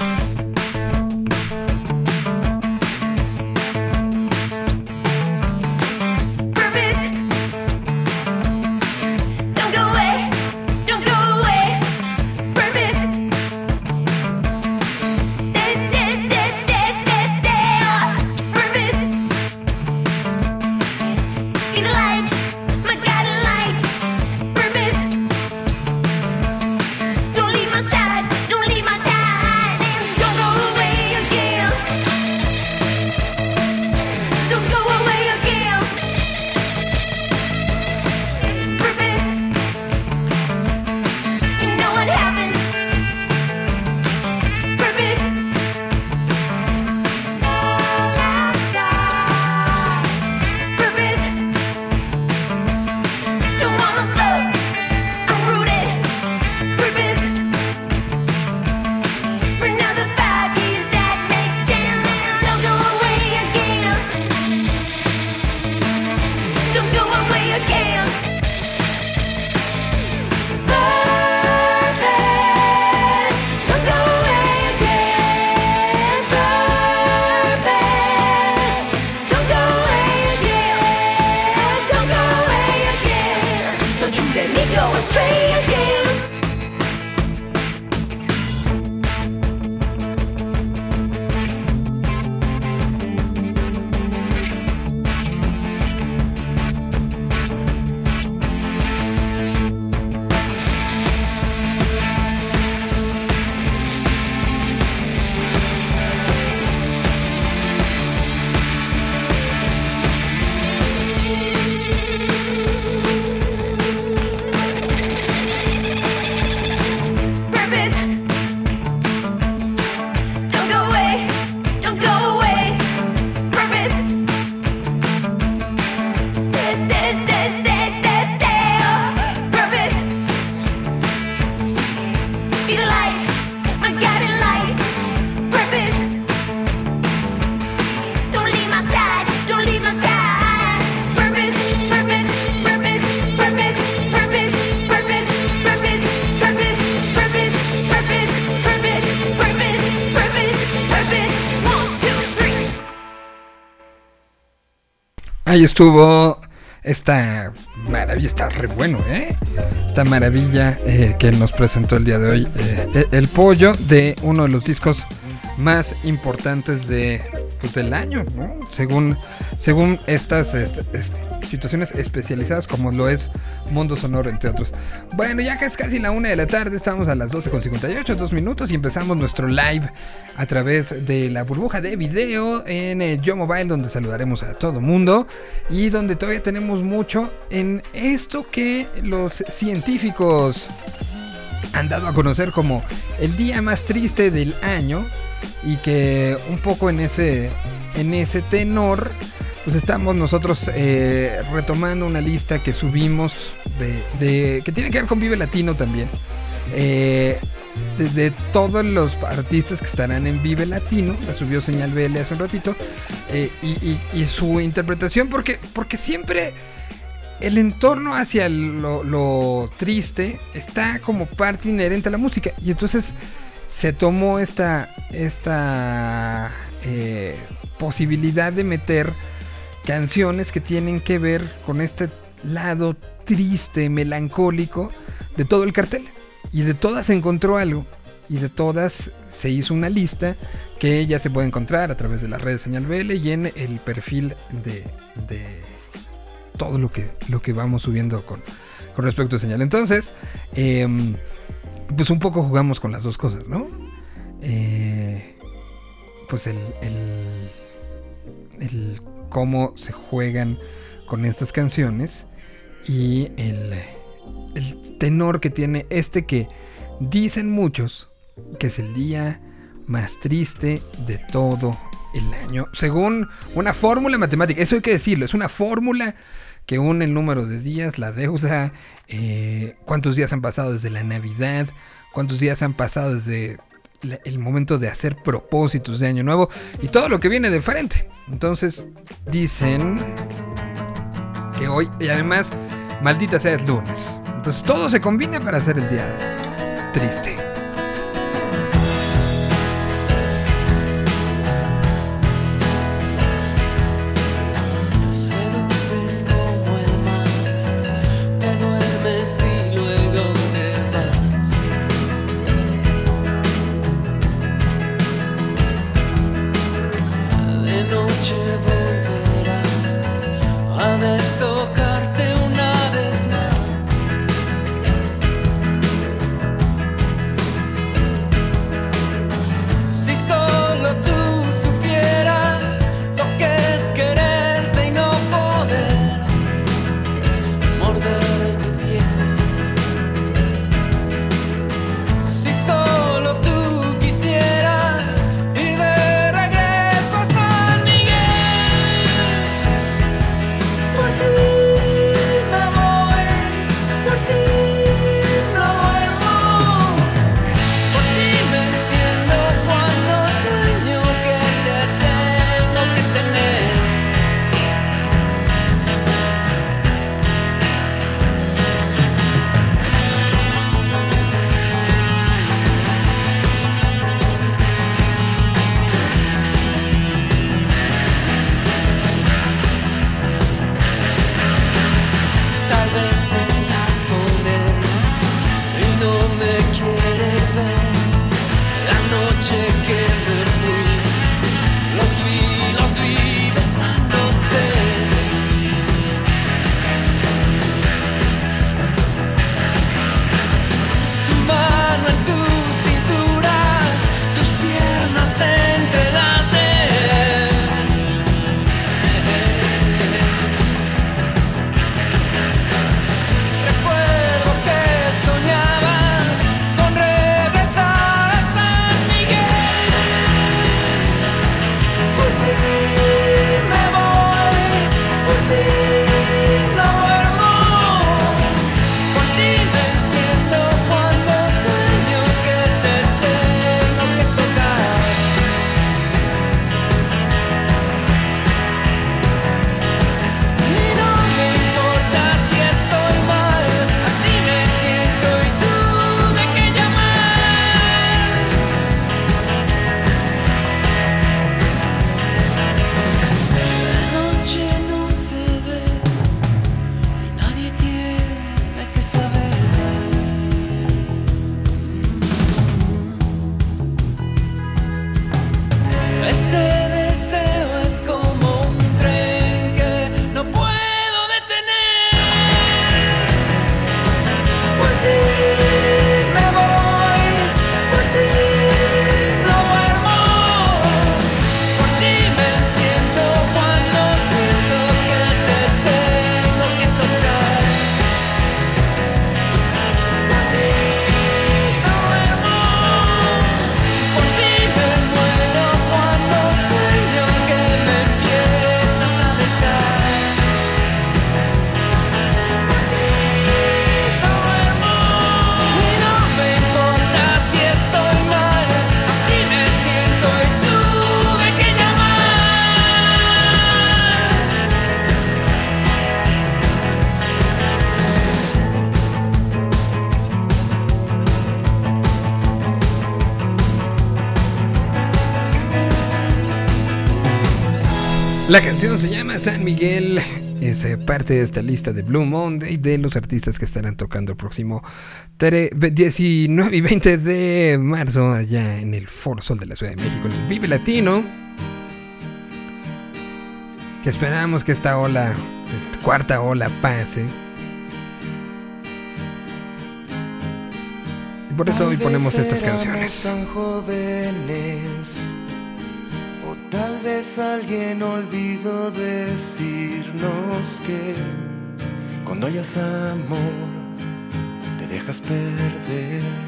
A: Ahí estuvo esta maravilla, está re bueno, ¿eh? Esta maravilla eh, que nos presentó el día de hoy, eh, eh, el pollo de uno de los discos más importantes de, pues, del año, ¿no? Según, según estas es- situaciones especializadas como lo es Mundo Sonoro, entre otros. Bueno, ya que es casi la una de la tarde, estamos a las 12.58, dos minutos y empezamos nuestro live a través de la burbuja de video en eh, Yo Mobile, donde saludaremos a todo mundo y donde todavía tenemos mucho en esto que los científicos han dado a conocer como el día más triste del año y que un poco en ese en ese tenor pues estamos nosotros eh, retomando una lista que subimos de, de- que tiene que ver con Vive Latino también. Eh, de, todos los artistas que estarán en Vive Latino la subió Señal BL hace un ratito eh, y, su interpretación porque porque siempre el entorno hacia lo, lo triste está como parte inherente a la música. Y entonces se tomó esta, esta eh, posibilidad de meter canciones que tienen que ver con este lado triste, melancólico de todo el cartel. Y de todas encontró algo. Y de todas se hizo una lista que ya se puede encontrar a través de las redes Señal BL y en el perfil de, de todo lo que, lo que vamos subiendo con, con respecto a señal. Entonces, em, pues un poco jugamos con las dos cosas, ¿no? Eh, pues el, el cómo se juegan con estas canciones y el, el tenor que tiene este que dicen muchos que es el día
I: más triste de todo el año. Según una fórmula matemática, eso hay que decirlo, es una fórmula que une el número de días, la deuda, eh, cuántos días han pasado desde la Navidad, cuántos días han pasado desde el momento de hacer propósitos de año nuevo y todo lo que viene de frente. Entonces dicen que hoy, y además, maldita sea es lunes. Entonces todo se combina para hacer el día triste. Parte de esta lista de Blue Monday de los artistas que estarán tocando el próximo tre- ve- 19 y 20 de marzo allá en el Foro Sol de la Ciudad de México, en el Vive Latino. Que esperamos que esta ola, cuarta ola, pase. Y por eso hoy ponemos estas canciones.
J: tan jóvenes, o tal vez alguien olvidó decirnos que cuando hayas amor te dejas perder.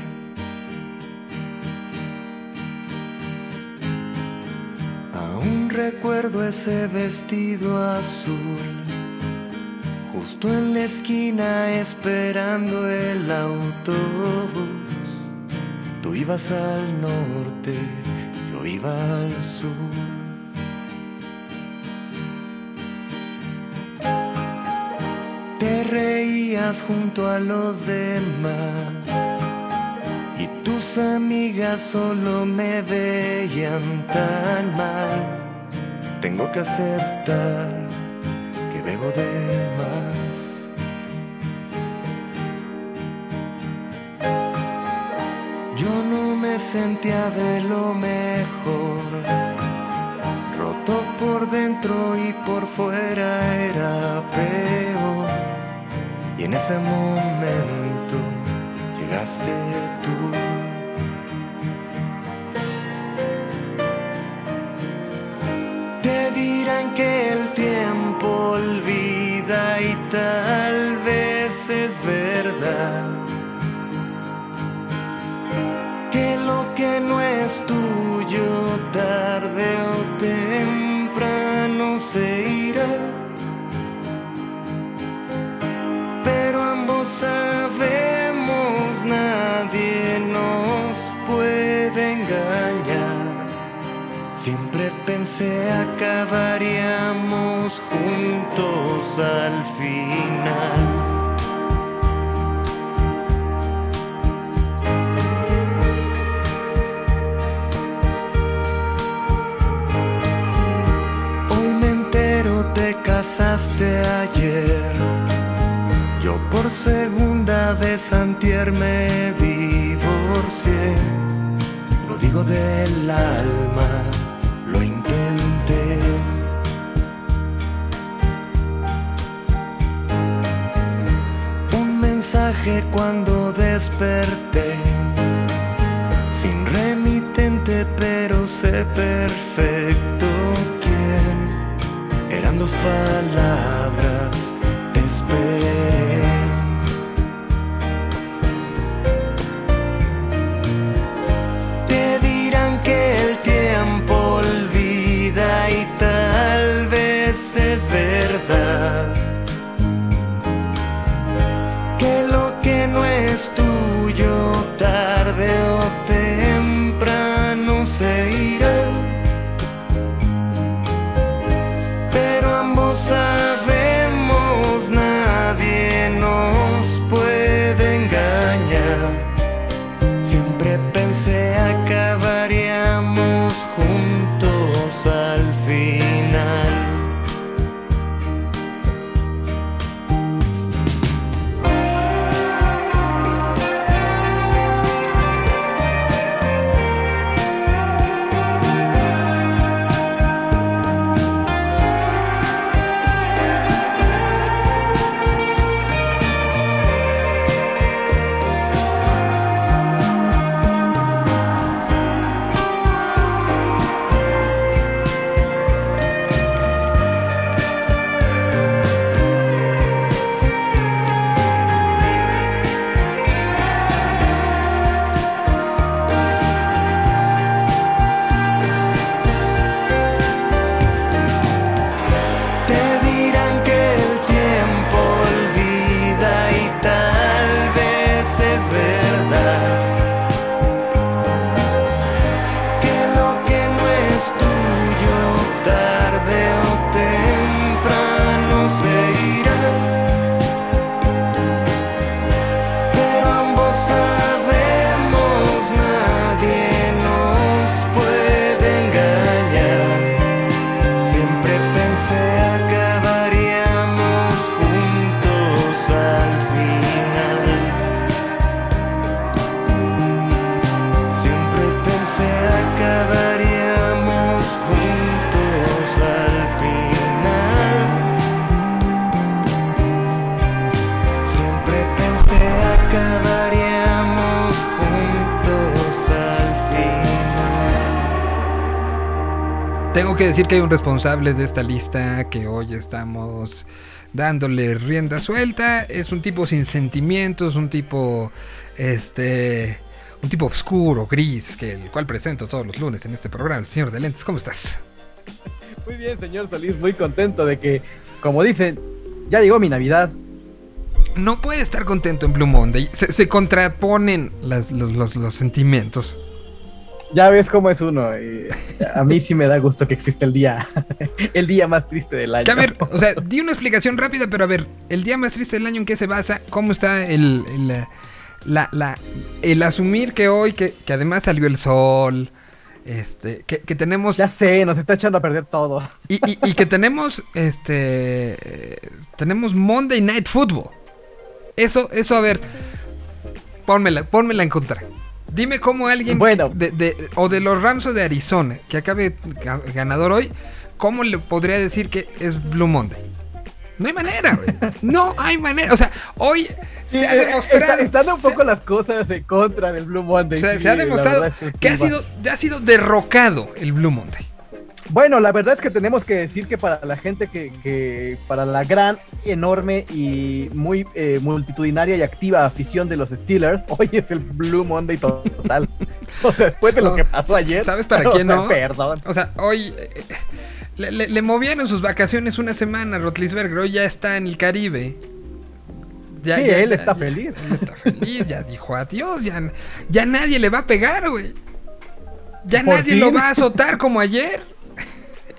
J: recuerdo ese vestido azul, justo en la esquina esperando el autobús. Tú ibas al norte, yo iba al sur. Reías junto a los demás y tus amigas solo me veían tan mal. Tengo que aceptar que bebo de más. Yo no me sentía de lo mejor, roto por dentro y por fuera era peor. Ese momento llegaste tú. Pensé acabaríamos juntos al final. Hoy me entero te casaste ayer. Yo por segunda vez antier me divorcié. Lo digo del alma, mensaje cuando desperté. Sin remitente, pero sé perfecto quién. Eran dos palabras, que
A: decir que hay un responsable de esta lista que hoy estamos dándole rienda suelta. Es un tipo sin sentimientos, un tipo este un tipo oscuro, gris, que el cual presento todos los lunes en este programa, el señor de lentes. ¿Cómo estás?
K: Muy bien, señor Solís, muy contento de que, como dicen, ya llegó mi Navidad.
A: No puede estar contento en Blue Monday. Se, se contraponen las- los, los- los sentimientos.
K: Ya ves cómo es uno. y a mí sí me da gusto que existe el día, el día más triste del año.
A: Que a ver, o sea, di una explicación rápida, pero a ver, el día más triste del año, ¿en qué se basa? ¿Cómo está el, el, la, la- el asumir que hoy, que, que además salió el sol, este, que, que tenemos...
K: Ya sé, nos está echando a perder todo.
A: Y, y- y que tenemos, este, eh, tenemos Monday Night Football. Eso, eso, a ver, pónmela, pónmela en contra. Dime cómo alguien
K: Bueno.
A: de, de- o de los Rams o de Arizona que acabe ga- ganador hoy, ¿cómo le podría decir que es Blue Monday? No hay manera, güey. No hay manera. O sea, hoy se ha
K: Sí, eh,
A: demostrado.
K: está- están un
A: se-
K: poco las cosas de contra del Blue Monday.
A: o sea,
K: sí,
A: se ha demostrado
K: es
A: que ha sido, ha sido derrocado el Blue Monday.
K: Bueno, la verdad es que tenemos que decir que para la gente que, que para la gran, enorme y muy eh, multitudinaria y activa afición de los Steelers, hoy es el Blue Monday total. o sea, después de lo que pasó ayer.
A: ¿Sabes para quién no?
K: Perdón.
A: O sea, hoy eh, le, le- le movieron sus vacaciones una semana a Rotlisberger. Hoy ya está en el Caribe. Ya-
K: Sí,
A: ya-
K: él
A: ya-
K: está feliz.
A: Él está feliz, ya dijo adiós. Ya, ya nadie le va a pegar, güey. Ya nadie
K: fin.
A: lo va a azotar como ayer.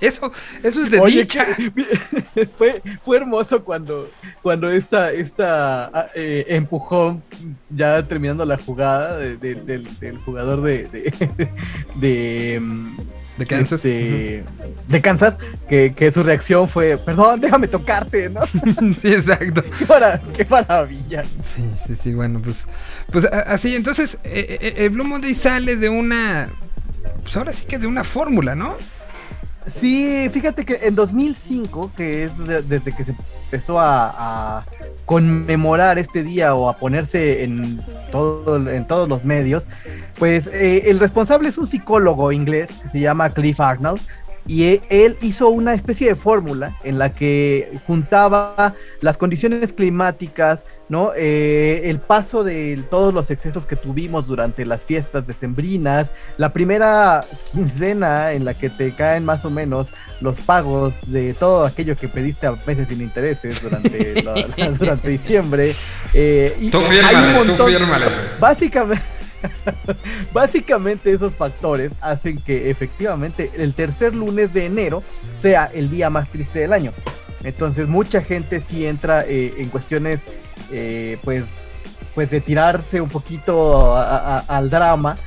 A: Eso, eso es de
K: Oye,
A: dicha.
K: que- fue, fue hermoso cuando, cuando esta, esta ah, eh, empujón, ya terminando la jugada de- de- del, del jugador de, de, de, mm,
A: De Kansas.
K: este, de Kansas, que, que su reacción fue, perdón, déjame tocarte, ¿no?
A: sí, exacto.
K: qué, mara- qué maravilla.
A: Sí, sí, sí, bueno, pues, pues así, entonces, eh, eh, el Blue Monday sale de una, pues ahora sí que de una fórmula, ¿no?
K: Sí, fíjate que en 2005, que es de- desde que se empezó a, a conmemorar este día o a ponerse en, todo, en todos los medios, pues eh, el responsable es un psicólogo inglés que se llama Cliff Arnold. Y e- él hizo una especie de fórmula en la que juntaba las condiciones climáticas, ¿no? Eh, el paso de todos los excesos que tuvimos durante las fiestas decembrinas, la primera quincena en la que te caen más o menos los pagos de todo aquello que pediste a veces sin intereses durante, la- durante diciembre. eh, y
A: Tú
K: hay un
A: fírmale, tú
K: montón-
A: fírmale.
K: Básicamente, básicamente esos factores hacen que efectivamente el tercer lunes de enero sea el día más triste del año. Entonces mucha gente sí entra eh, en cuestiones eh, pues, pues de tirarse un poquito al drama.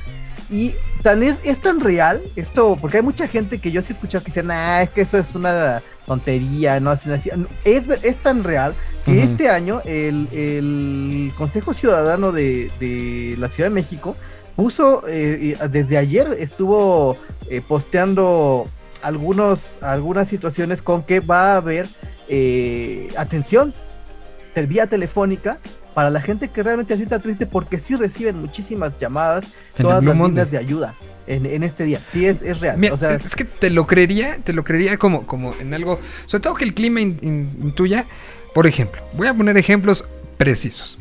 K: Y tan es, es tan real esto, porque hay mucha gente que yo sí he escuchado que dicen, ah, es que eso es una tontería, no hacen así. Es, es tan real que este año el, el Consejo Ciudadano de, de la Ciudad de México puso, eh, desde ayer estuvo eh, posteando algunos, algunas situaciones con que va a haber eh, atención vía telefónica para la gente que realmente se sienta triste porque sí reciben muchísimas llamadas,
A: En
K: todas las líneas de ayuda en, en este día. Sí, es, es real.
A: Mira,
K: o sea,
A: es que te lo creería, te lo creería como, como en algo, sobre todo que el clima in- in- intuya. Por ejemplo, voy a poner ejemplos precisos.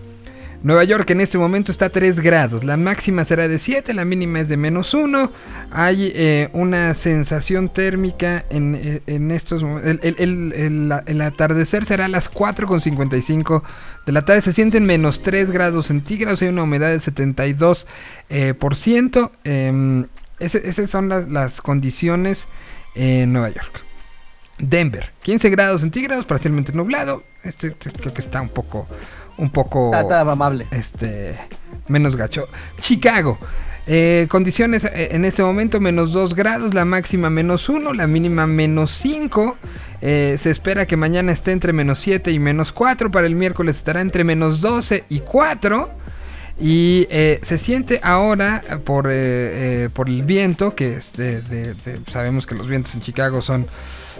A: Nueva York en este momento está a 3 grados, la máxima será de 7, la mínima es de menos 1. Hay eh, una sensación térmica en, eh, en estos momentos. El, el- el- el- atardecer será a las 4.55 de la tarde, se sienten menos 3 grados centígrados, hay una humedad del 72%. eh, por ciento. Em, esas son las, las condiciones en Nueva York. Denver, 15 grados centígrados, parcialmente nublado. Este, este creo que está un poco, un poco,
K: está, está amable.
A: este, menos gacho. Chicago, eh, condiciones eh, en este momento menos 2 grados, la máxima menos 1, la mínima menos 5. Eh, se espera que mañana esté entre menos 7 y menos 4. Para el miércoles estará entre menos 12 y 4. Y eh, se siente ahora por, eh, por el viento, que es de- de- de- sabemos que los vientos en Chicago son,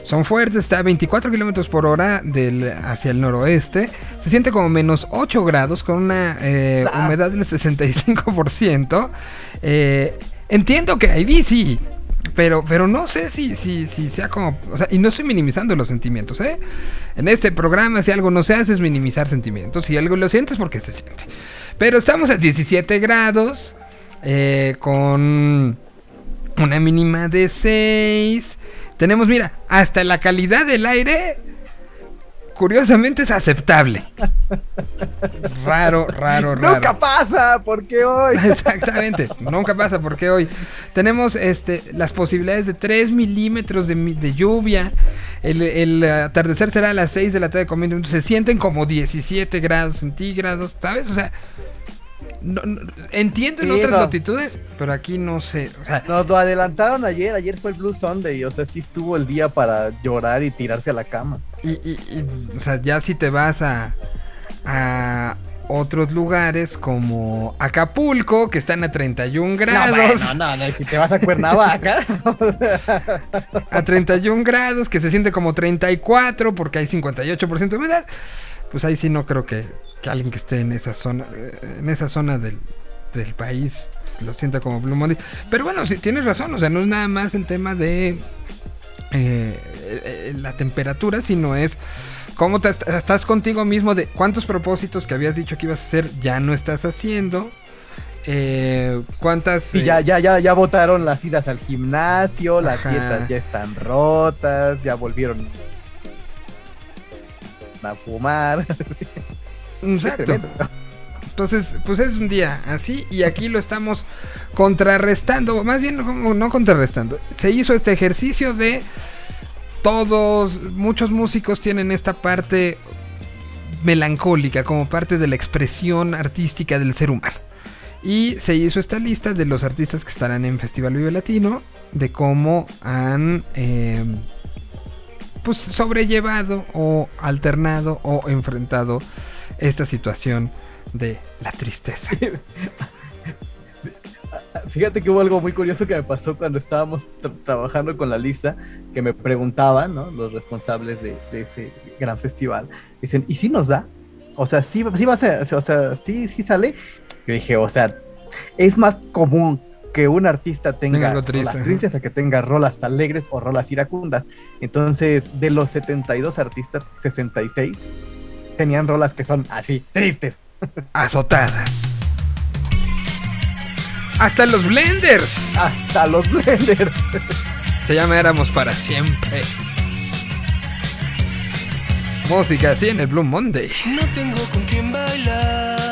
A: son fuertes, está a 24 kilómetros por hora del, hacia el noroeste. Se siente como menos 8 grados con una eh, humedad del 65%. Eh, entiendo que hay bici. Pero, pero no sé si, si, si sea como. O sea, y no estoy minimizando los sentimientos, ¿eh? En este programa, si algo no se hace, es minimizar sentimientos. Si algo lo sientes, porque se siente. Pero estamos a 17 grados. eh, con una mínima de 6. Tenemos, mira, hasta la calidad del aire, curiosamente es aceptable. Raro, raro, raro.
K: Nunca pasa, porque hoy.
A: Exactamente, nunca pasa porque hoy tenemos este las posibilidades de 3 milímetros de, de lluvia. El, el atardecer será a las 6 de la tarde con 20 minutos. Se sienten como 17 grados centígrados, ¿sabes? O sea, no- no- entiendo en
K: Sí,
A: otras
K: no.
A: latitudes, pero aquí no sé. O sea,
K: Nos lo adelantaron ayer, ayer fue el Blue Sunday, o sea, sí estuvo el día para llorar y tirarse a la cama.
A: y, y- y, o sea, ya si te vas a, a otros lugares como Acapulco, que están a 31 grados.
K: No, bueno, no, no, si te vas a Cuernavaca.
A: a 31 grados, que se siente como 34 porque hay 58% de humedad, pues ahí sí no creo que, que alguien que esté en esa zona, eh, en esa zona del, del país lo sienta como Blue Monday. Pero bueno, sí, tienes razón, o sea, no es nada más el tema de eh, eh, la temperatura, sino es cómo te est- estás contigo mismo de cuántos propósitos que habías dicho que ibas a hacer ya no estás haciendo. eh, cuántas eh,
K: ya, ya, ya, ya votaron las idas al gimnasio, las
A: Ajá.
K: dietas ya están rotas, ya volvieron a fumar.
A: Exacto. Entonces, pues es un día así y aquí lo estamos contrarrestando, más bien no, no contrarrestando. Se hizo este ejercicio de todos, muchos músicos tienen esta parte melancólica como parte de la expresión artística del ser humano. Y se hizo esta lista de los artistas que estarán en Festival Vive Latino, de cómo han eh, pues sobrellevado o alternado o enfrentado esta situación de la tristeza.
K: Fíjate que hubo algo muy curioso que me pasó cuando estábamos tra- trabajando con la lista, que me preguntaban, ¿no? Los responsables de, de ese gran festival. Dicen, ¿y si nos da? O sea, sí, sí va a ser, o sea, sí, sí sale. Yo dije, o sea, es más común que un artista tenga
A: triste,
K: rolas tristes a que tenga rolas alegres o rolas iracundas. Entonces, de los 72 artistas, 66 tenían rolas que son así, tristes.
A: Azotadas. Hasta los blenders.
K: Hasta los blenders.
A: Se llama Éramos para siempre. Música así en el Blue Monday.
I: No tengo con quién bailar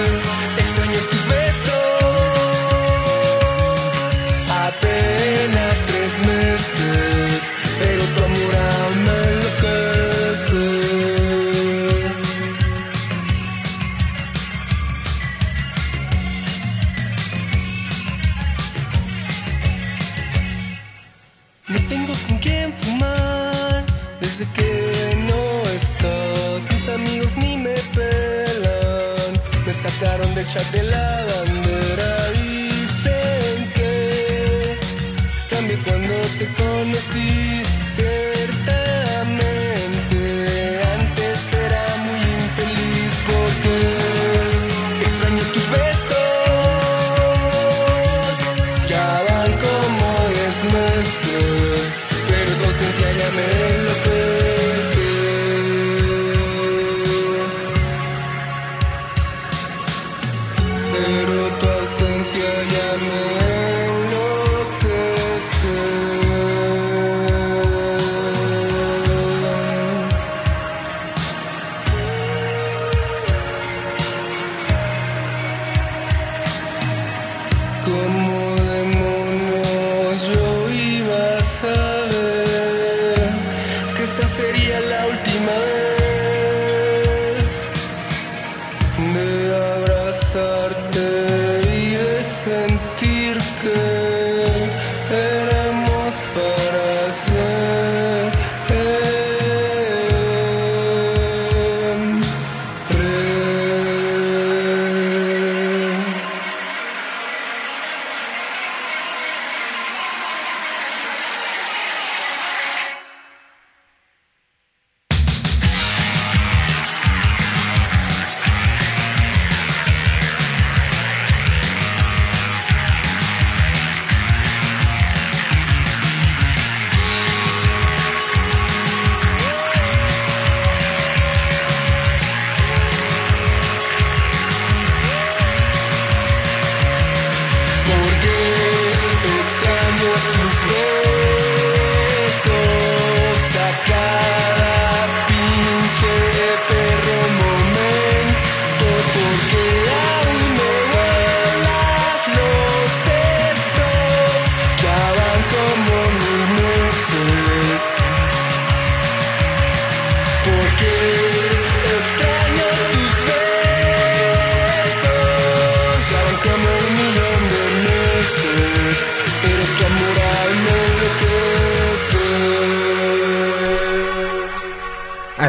I: de la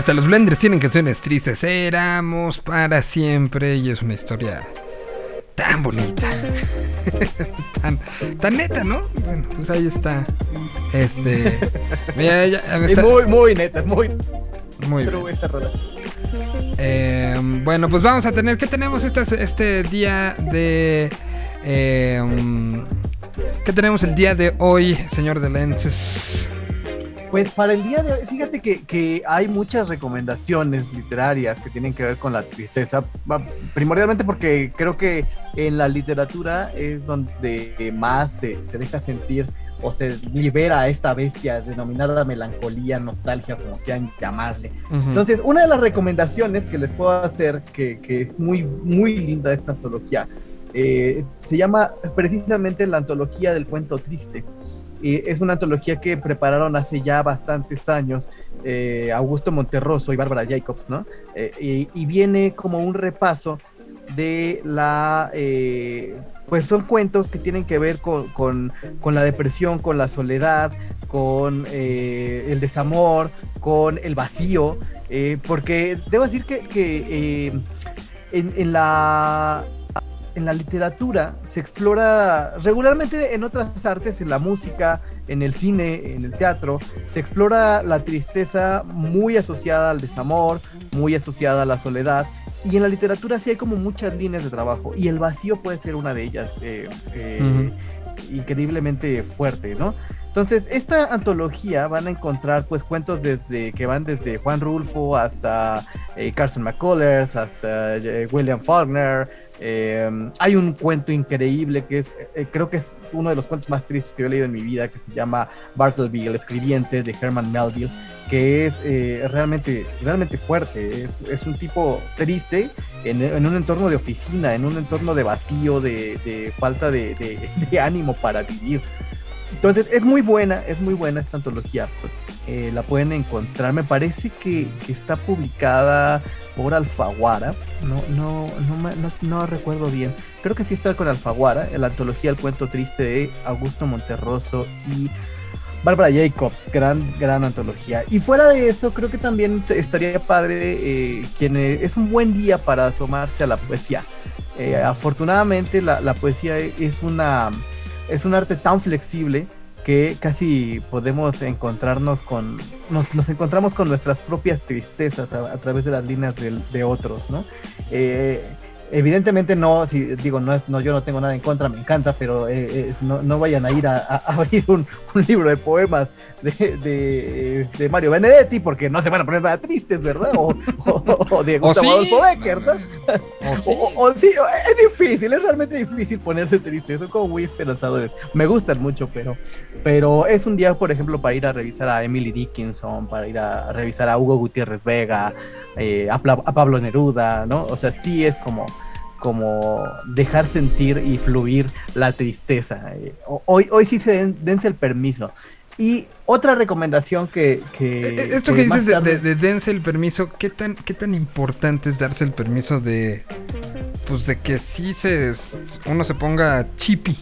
A: hasta los blenders tienen canciones tristes. Éramos para siempre y es una historia tan bonita. tan, tan neta, ¿no? Bueno, pues ahí está. Este. Mira, ya- ya me
K: Es
A: está-
K: muy, muy neta, muy.
A: muy
K: Pero
A: bien.
K: esta rola.
A: Eh, bueno, pues vamos a tener. ¿Qué tenemos este, este día de. eh, ¿Qué tenemos el día de hoy, señor de Lenses?
K: Pues para el día de hoy, fíjate que, que hay muchas recomendaciones literarias que tienen que ver con la tristeza, primordialmente porque creo que en la literatura es donde más se, se deja sentir o se libera a esta bestia denominada melancolía, nostalgia, como quieran llamarle.
A: Ujú.
K: Entonces, una de las recomendaciones que les puedo hacer, que, que es muy, muy linda esta antología, eh, se llama precisamente la antología del cuento triste. Es una antología que prepararon hace ya bastantes años eh, Augusto Monterroso y Bárbara Jacobs, ¿no? Eh, y, viene como un repaso de la... eh, pues son cuentos que tienen que ver con, con- con la depresión, con la soledad, con el desamor, con el vacío, porque debo decir que, en la en la literatura se explora regularmente en otras artes, en la música, en el cine, en el teatro, se explora la tristeza muy asociada al desamor, muy asociada a la soledad. Y en la literatura sí hay como muchas líneas de trabajo. Y el vacío puede ser una de ellas. eh, eh, increíblemente fuerte, ¿no? Entonces, esta antología van a encontrar pues cuentos desde que van desde Juan Rulfo hasta eh, Carson McCullers, hasta eh, William Faulkner. Eh, hay un cuento increíble que es, eh, creo que es uno de los cuentos más tristes que yo he leído en mi vida, que se llama Bartleby, el escribiente de Herman Melville, que es eh, realmente, realmente fuerte. Es, es un tipo triste en, en un entorno de oficina, en un entorno de vacío, de, de falta de, de- de ánimo para vivir. Entonces es muy buena, es muy buena esta antología. pues, eh, la pueden encontrar, me parece que, que está publicada por Alfaguara, no, no, no, no, no recuerdo bien. Creo que sí está con Alfaguara, la antología El cuento triste de Augusto Monterroso y Bárbara Jacobs, gran, gran antología. Y fuera de eso, creo que también estaría padre, eh, quien eh, es un buen día para asomarse a la poesía. Eh, afortunadamente la, la poesía es una es un arte tan flexible que casi podemos encontrarnos con nos, nos encontramos con nuestras propias tristezas a, través de las líneas del- de, otros, ¿no? Eh, evidentemente no, si digo, no, no, yo no tengo nada en contra, me encanta, pero eh, eh, no, no vayan a ir a, abrir un, un libro de poemas de, de, de Mario Benedetti porque no se van a poner nada tristes, ¿verdad? O, o- o de Gustavo
A: sí.
K: Adolfo Becker, ¿no?
A: O sí.
K: O, sí, es difícil, es realmente difícil ponerse triste, son como muy esperanzadores. Me gustan mucho, pero, pero es un día, por ejemplo, para ir a revisar a Emily Dickinson, para ir a revisar a Hugo Gutiérrez Vega, eh, a, a Pablo Neruda, ¿no? O sea, sí es como, como dejar sentir y fluir la tristeza. Eh, ho- hoy, hoy sí se den, dense el permiso. Y otra recomendación que... que
A: Eh, Esto que dices de,
K: tarde-
A: de- de dense el permiso, ¿qué tan, ¿qué tan importante es darse el permiso de. Pues de que sí se, uno se ponga chippy?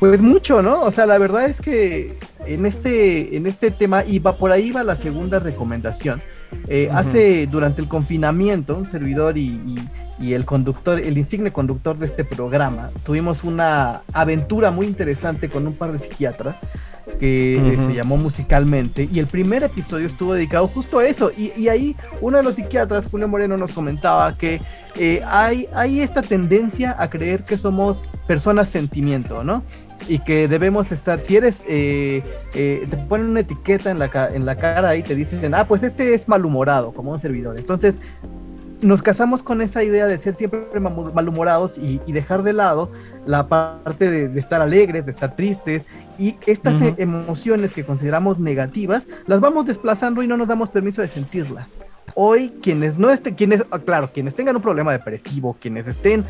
K: Pues mucho, ¿no? O sea, la verdad es que en este, en este tema, y va por ahí va la segunda recomendación. Eh. Hace, durante el confinamiento, un servidor y, y- y el conductor, el insigne conductor de este programa, tuvimos una aventura muy interesante con un par de psiquiatras que eh, se llamó musicalmente y el primer episodio estuvo dedicado justo a eso y, y ahí uno de los psiquiatras, Julio Moreno, nos comentaba que eh, hay, hay esta tendencia a creer que somos personas sentimiento, ¿no? Y que debemos estar, si eres, eh, eh, te ponen una etiqueta en la, en la cara y te dicen, ah, pues este es malhumorado, como un servidor. Entonces, nos casamos con esa idea de ser siempre malhumorados y, y dejar de lado la parte de, de estar alegres, de estar tristes y estas emociones que consideramos negativas las vamos desplazando y no nos damos permiso de sentirlas. Hoy quienes no estén, quienes, ah, claro, quienes tengan un problema depresivo, quienes estén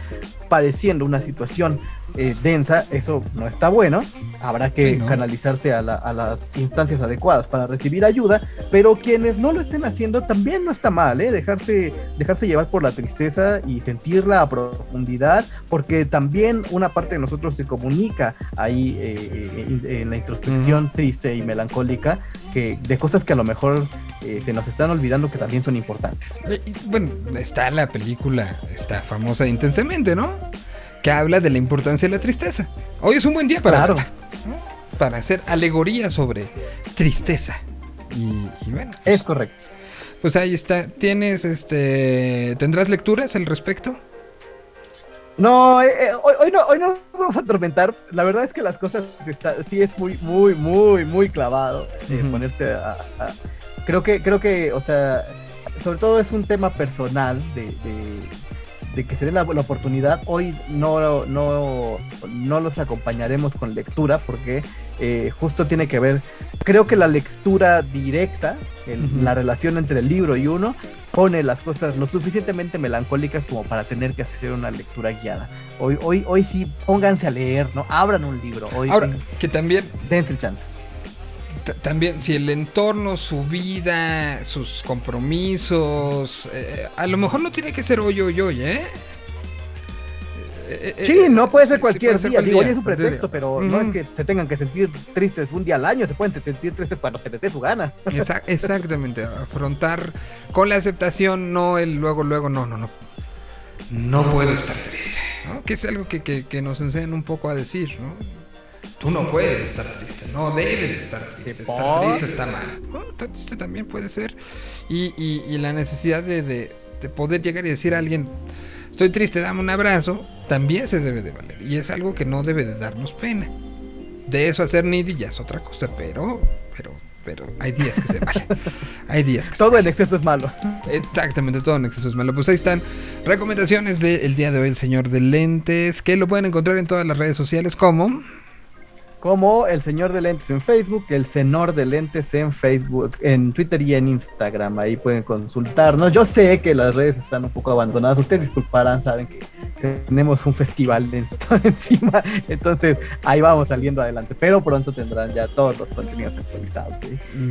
K: padeciendo una situación eh, densa, eso no está bueno. Habrá que
A: Sí, ¿no?
K: canalizarse a, la- a las instancias adecuadas para recibir ayuda, pero quienes no lo estén haciendo también no está mal, ¿eh? dejarse, dejarse llevar por la tristeza y sentirla a profundidad, porque también una parte de nosotros se comunica ahí eh, eh, en, en la introspección triste y melancólica que, de cosas que a lo mejor eh, se nos están olvidando que también son importantes.
A: Eh, y, Bueno, está la película, está famosa intensamente, ¿no? Que habla de la importancia de la tristeza. Hoy es un buen día para
K: Claro.
A: verla, ¿no? para hacer alegoría sobre tristeza. Y, y bueno,
K: Es correcto.
A: pues ahí está. ¿Tienes, este, tendrás lecturas al respecto?
K: No, eh, eh, hoy, hoy no, hoy no nos vamos a atormentar. La verdad es que las cosas está, sí es muy, muy, muy, muy clavado eh, ponerse a, a- Creo que, creo que, o sea, sobre todo es un tema personal de, de, de que se dé la, la oportunidad. Hoy no, no, no los acompañaremos con lectura porque eh, justo tiene que ver, creo que la lectura directa, el-
A: Ujú.
K: la relación entre el libro y uno, pone las cosas lo suficientemente melancólicas como para tener que hacer una lectura guiada. Hoy, hoy, hoy sí, pónganse a leer, ¿no? Abran un libro. Hoy
A: Ahora,
K: sí,
A: que también
K: dense el chance.
A: También, si el entorno, su vida, sus compromisos, eh, a lo mejor no tiene que ser hoy, hoy, hoy, ¿eh? Eh, eh,
K: Sí, no puede
A: sí,
K: ser
A: sí
K: cualquier
A: puede ser
K: día. Digo, hoy
A: cualquier
K: es un pretexto,
A: día.
K: pero no es que se tengan que sentir tristes un día al año, se pueden sentir tristes cuando se les dé su gana.
A: Exa- exactamente, afrontar con la aceptación, no el luego, luego, no, no, no. No puedo estar triste, ¿no? Que es algo que, que- que nos enseñan un poco a decir, ¿no? Tú no puedes estar triste, no debes estar triste, estar
K: por?
A: triste está mal. ¿no? Estar triste también puede ser. Y, y- y la necesidad de, de- de poder llegar y decir a alguien, estoy triste, dame un abrazo, también se debe de valer. Y es algo que no debe de darnos pena. De eso hacer needy ya es otra cosa, pero, pero, pero hay días que se vale. Hay días que se
K: Todo en exceso es malo.
A: Exactamente, todo en exceso es malo. Pues ahí están recomendaciones del día de hoy, el señor de lentes, que lo pueden encontrar en todas las redes sociales como...
K: Como el señor de lentes en Facebook, el senor de lentes en Facebook, en Twitter y en Instagram. Ahí pueden consultarnos. Yo sé que las redes están un poco abandonadas. Ustedes disculparán, saben que tenemos un festival de encima. Entonces ahí vamos saliendo adelante. Pero pronto tendrán ya todos los contenidos actualizados.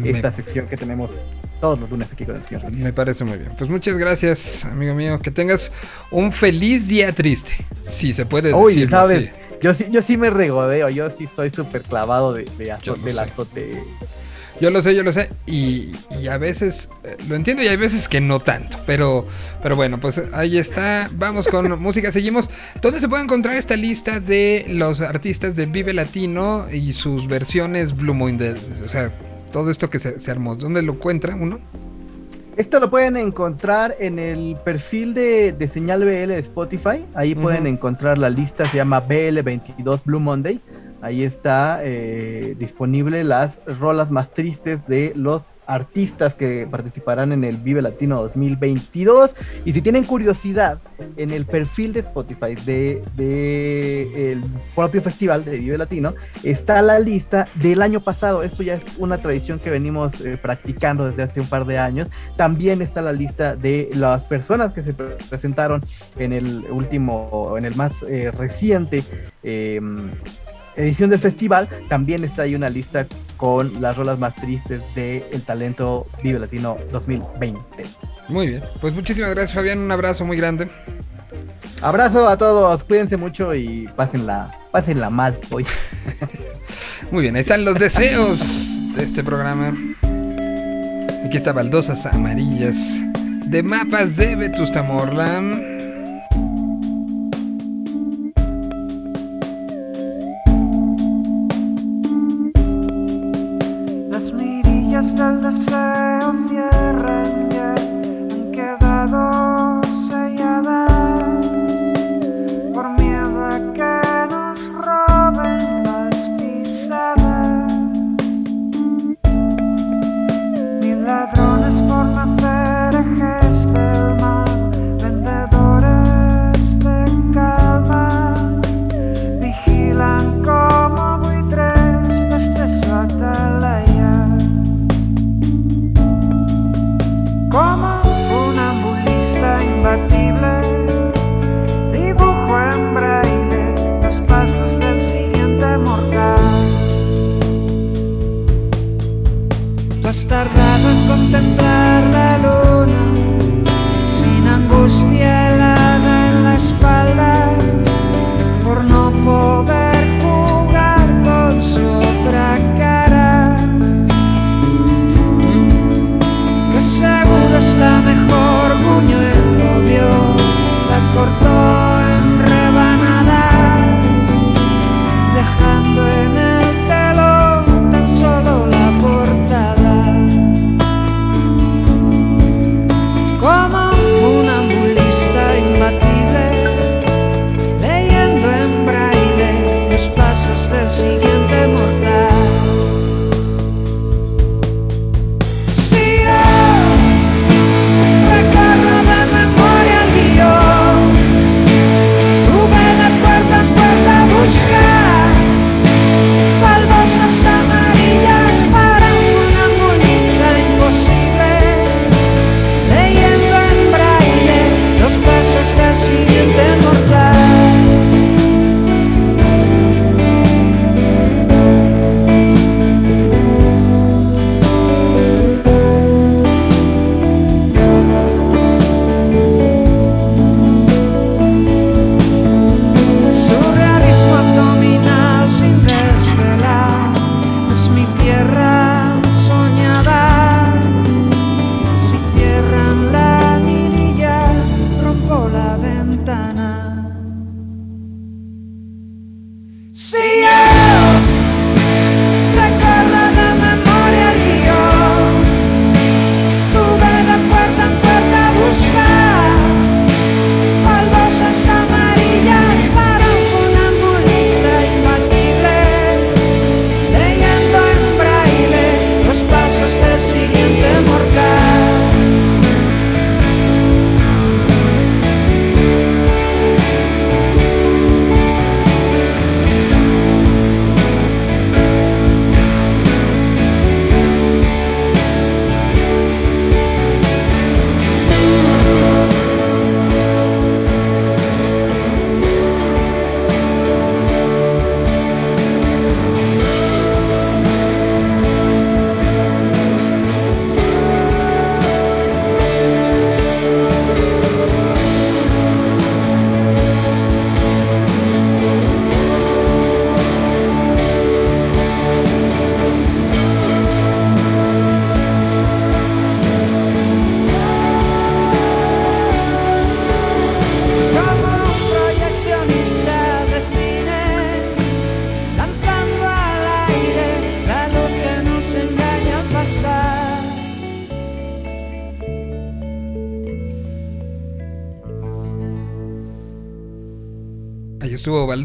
K: Esta sección que tenemos todos los lunes aquí con el señor.
A: me parece muy bien. Pues muchas gracias, amigo mío. Que tengas un feliz día triste. Si se puede
K: Uy,
A: decirlo
K: sabes,
A: así.
K: Yo sí, yo sí me regodeo, yo sí soy súper clavado de, de azo-
A: Yo lo
K: del
A: sé.
K: azote.
A: Yo lo sé, yo lo sé. Y, y a veces eh, lo entiendo y hay veces que no tanto. Pero, pero bueno, pues ahí está. Vamos con música. Seguimos. ¿Dónde se puede encontrar esta lista de los artistas de Vive Latino y sus versiones Blue Moon? de- o sea, todo esto que se, se armó. ¿Dónde lo encuentra uno?
K: Esto lo pueden encontrar en el perfil de, de Señal BL de Spotify. Ahí pueden encontrar la lista, se llama BL22 Blue Monday. Ahí está eh, disponible las rolas más tristes de los artistas que participarán en el Vive Latino 2022. Y si tienen curiosidad, en el perfil de Spotify de, el propio festival de Vive Latino está la lista del año pasado. Esto ya es una tradición que venimos eh, practicando desde hace un par de años. También está la lista de las personas que se pre- presentaron en el último, en el más eh, reciente eh, edición del festival. También está ahí una lista con las rolas más tristes del el talento Vive Latino 2020.
A: Muy bien. Pues muchísimas gracias, Fabián. Un abrazo muy grande.
K: Abrazo a todos, cuídense mucho y pásenla, pásenla mal hoy.
A: Muy bien, ahí están los deseos de este programa. Aquí está Baldosas Amarillas de Mapas de Vetusta Morla.
L: hasta el deseo
A: en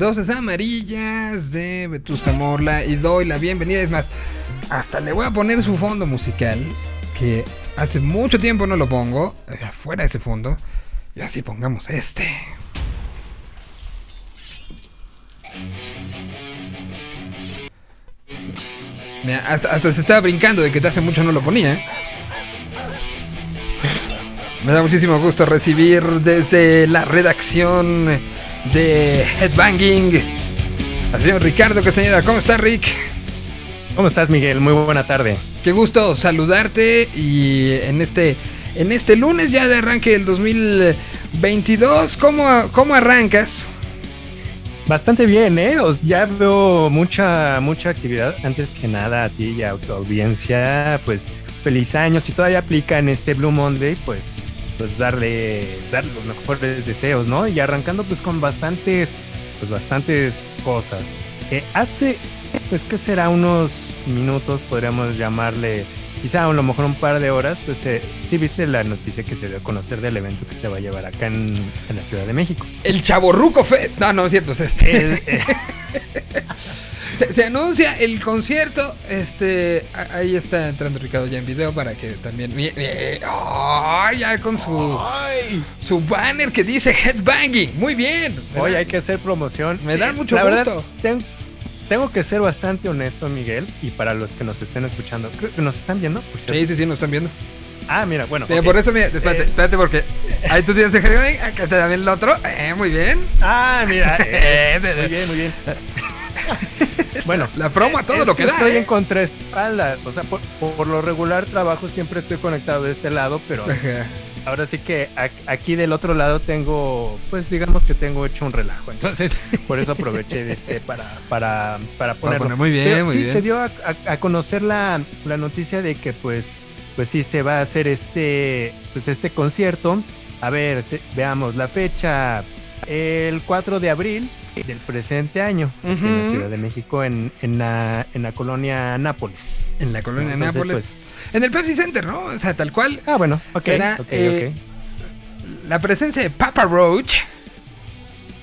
A: Baldosas Amarillas de Vetusta Morla y doy la bienvenida. Es más, hasta le voy a poner su fondo musical, que hace mucho tiempo no lo pongo, eh, fuera ese fondo. Y así pongamos este. Hasta, hasta se estaba brincando de que hace mucho no lo ponía. ¿eh? Me da muchísimo gusto recibir desde la redacción de Headbanging al señor Ricardo Castañeda. ¿Cómo está, Rick?
M: ¿Cómo estás, Miguel? Muy buena tarde.
A: Qué gusto saludarte y en este en este lunes ya de arranque del 2022, ¿cómo, cómo arrancas?
M: Bastante bien, ¿eh? Ya veo mucha, mucha actividad. Antes que nada, a ti y a tu audiencia, pues feliz año. Si todavía aplica en este Blue Monday, pues, pues darle, darle los mejores deseos, ¿no? Y arrancando pues con bastantes, pues bastantes cosas. Eh, hace, pues, ¿qué será? Unos minutos, podríamos llamarle, quizá a lo mejor un par de horas, pues eh, sí viste la noticia que se dio a conocer del evento que se va a llevar acá en, en la Ciudad de México.
A: El Chaborruco Fest. No, no es cierto. es Este.
M: El- eh,
A: se, se anuncia el concierto. Este. Ahí está entrando Ricardo ya en video para que también. ¡Ay! ya con su. Su banner que dice Headbanging. Muy bien.
M: Hoy hay que hacer promoción.
A: Me da
M: Eh,
A: mucho
M: la
A: gusto.
M: verdad, ten- tengo que ser bastante honesto, Miguel, y para los que nos estén escuchando, creo que nos están viendo. por.
A: Sí, sí, sí, nos están viendo.
M: Ah, mira, bueno.
A: Mira,
M: ok.
A: Por eso, mira, espérate,
M: Eh,
A: espérate, porque ahí tú tienes el Headbanging, acá está también el otro. Eh, muy bien.
M: Ah, mira. eh, muy bien, muy bien. bueno,
A: La promo a todo
M: es
A: lo que da.
M: Estoy
A: ¿eh?
M: en contraespaldas. O sea, por, por lo regular trabajo siempre estoy conectado de este lado, pero
A: Ajá.
M: ahora sí que aquí del otro lado tengo, pues digamos que tengo hecho un relajo. Entonces, por eso aproveché este para, para, para ponerlo.
A: poner- muy bien,
M: Pero
A: muy
M: sí,
A: bien.
M: se dio a, a- a conocer la, la noticia de que pues, pues sí se va a hacer este, pues este concierto. A ver, veamos la fecha. El 4 de abril del presente año en la. Ciudad de México en, en, la, en la colonia Nápoles.
A: En la colonia
M: Entonces,
A: Nápoles.
M: pues-
A: En el Pepsi Center, ¿no? O sea, tal cual.
M: Ah, bueno, ok.
A: será
M: ok,
A: eh, la presencia de Papa Roach.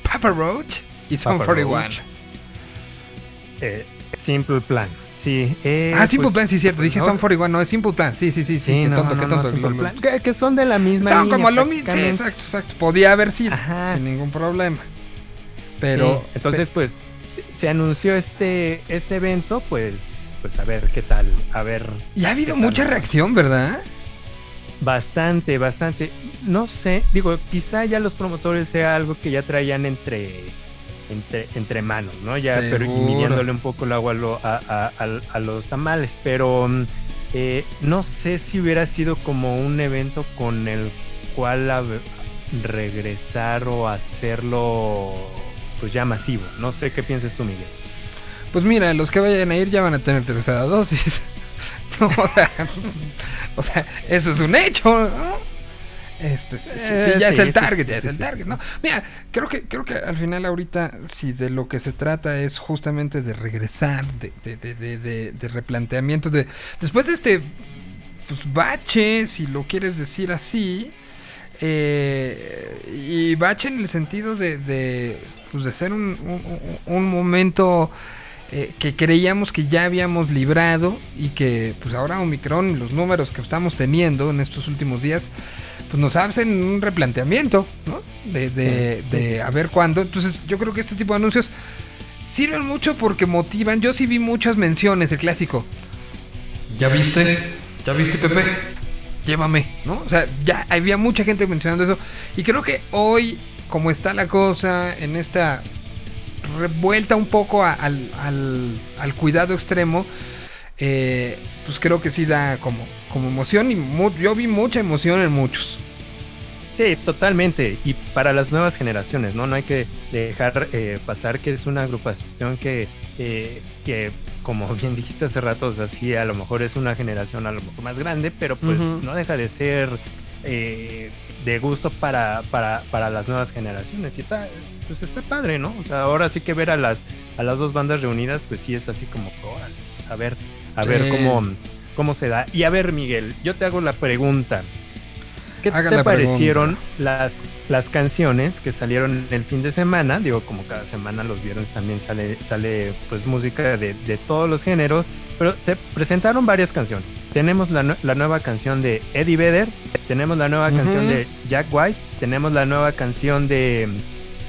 A: Papa Roach y Son
M: Papa
A: 41.
M: Roach. Eh, Simple Plan. Sí. eh,
A: ah, Simple
M: pues,
A: Plan, sí, cierto. Dije
M: no,
A: Son 41, no, es Simple Plan. Sí, sí, sí, sí.
M: Sí,
A: qué
M: no,
A: tonto,
M: no,
A: qué
M: no,
A: tonto. Lo-
M: Plan. Que, que son de la misma
A: Estaban como lo mismo. Sí, exacto, exacto. Podía haber sido.
M: Ajá.
A: Sin ningún problema. Pero.
M: Sí, entonces, pues, se, anunció este, este evento, pues, pues a ver qué tal, a ver.
A: Y ha habido
M: tal.
A: mucha reacción, ¿verdad?
M: Bastante, bastante. No sé, digo, quizá ya los promotores sea algo que ya traían entre entre, entre manos, ¿no? Ya, pero y
A: Seguro.
M: midiéndole un poco el agua a, lo- a, a- a- a los tamales, pero mm, eh, no sé si hubiera sido como un evento con el cual a- regresar o hacerlo pues ya masivo. No sé qué piensas tú, Miguel.
A: Pues mira, los que vayan a ir ya van a tener tercera dosis. No, o, sea, o sea, eso es un hecho, ¿no? Este, sí, sí, sí,
M: Eh,
A: ya es el target, ya es el target. ¿no? Mira, creo que, creo que al final ahorita, si de lo que se trata es justamente de regresar, de, de, de, de, de- de replanteamiento, de después de este pues, bache, si lo quieres decir así, eh, y bache en el sentido de, de, pues, de ser un, un- momento eh, que creíamos que ya habíamos librado y que pues ahora Omicron y los números que estamos teniendo en estos últimos días pues nos hacen un replanteamiento, ¿no? De, de, de a ver cuándo. Entonces yo creo que este tipo de anuncios sirven mucho porque motivan. Yo sí vi muchas menciones, el clásico. ¿Ya viste? ¿Ya viste, Pepe? Llévame, ¿no? O sea, ya había mucha gente mencionando eso. Y creo que hoy, como está la cosa, en esta revuelta un poco a- al, al- al cuidado extremo, eh, pues creo que sí da como, como emoción. Y mu- yo vi mucha emoción en muchos.
M: Sí, totalmente. Y para las nuevas generaciones, ¿no? No hay que dejar eh, pasar que es una agrupación que, eh, que, como bien dijiste hace rato, o sea, sí, a lo mejor es una generación a lo mejor más grande, pero pues no deja de ser eh, de gusto para, para, para las nuevas generaciones. Y está, pues está padre, ¿no? O sea, ahora sí que ver a las, a las dos bandas reunidas, pues sí es así como, órale, a ver, a ver
A: Sí.
M: cómo, cómo se da. Y a ver, Miguel, yo te hago la pregunta. ¿Qué
A: Haga
M: te
A: la
M: parecieron las, las canciones que salieron el fin de semana? Digo, como cada semana los viernes también sale, sale pues música de, de todos los géneros, pero se presentaron varias canciones. Tenemos la, la nueva canción de Eddie Vedder, tenemos la nueva canción de Jack White, tenemos la nueva canción de,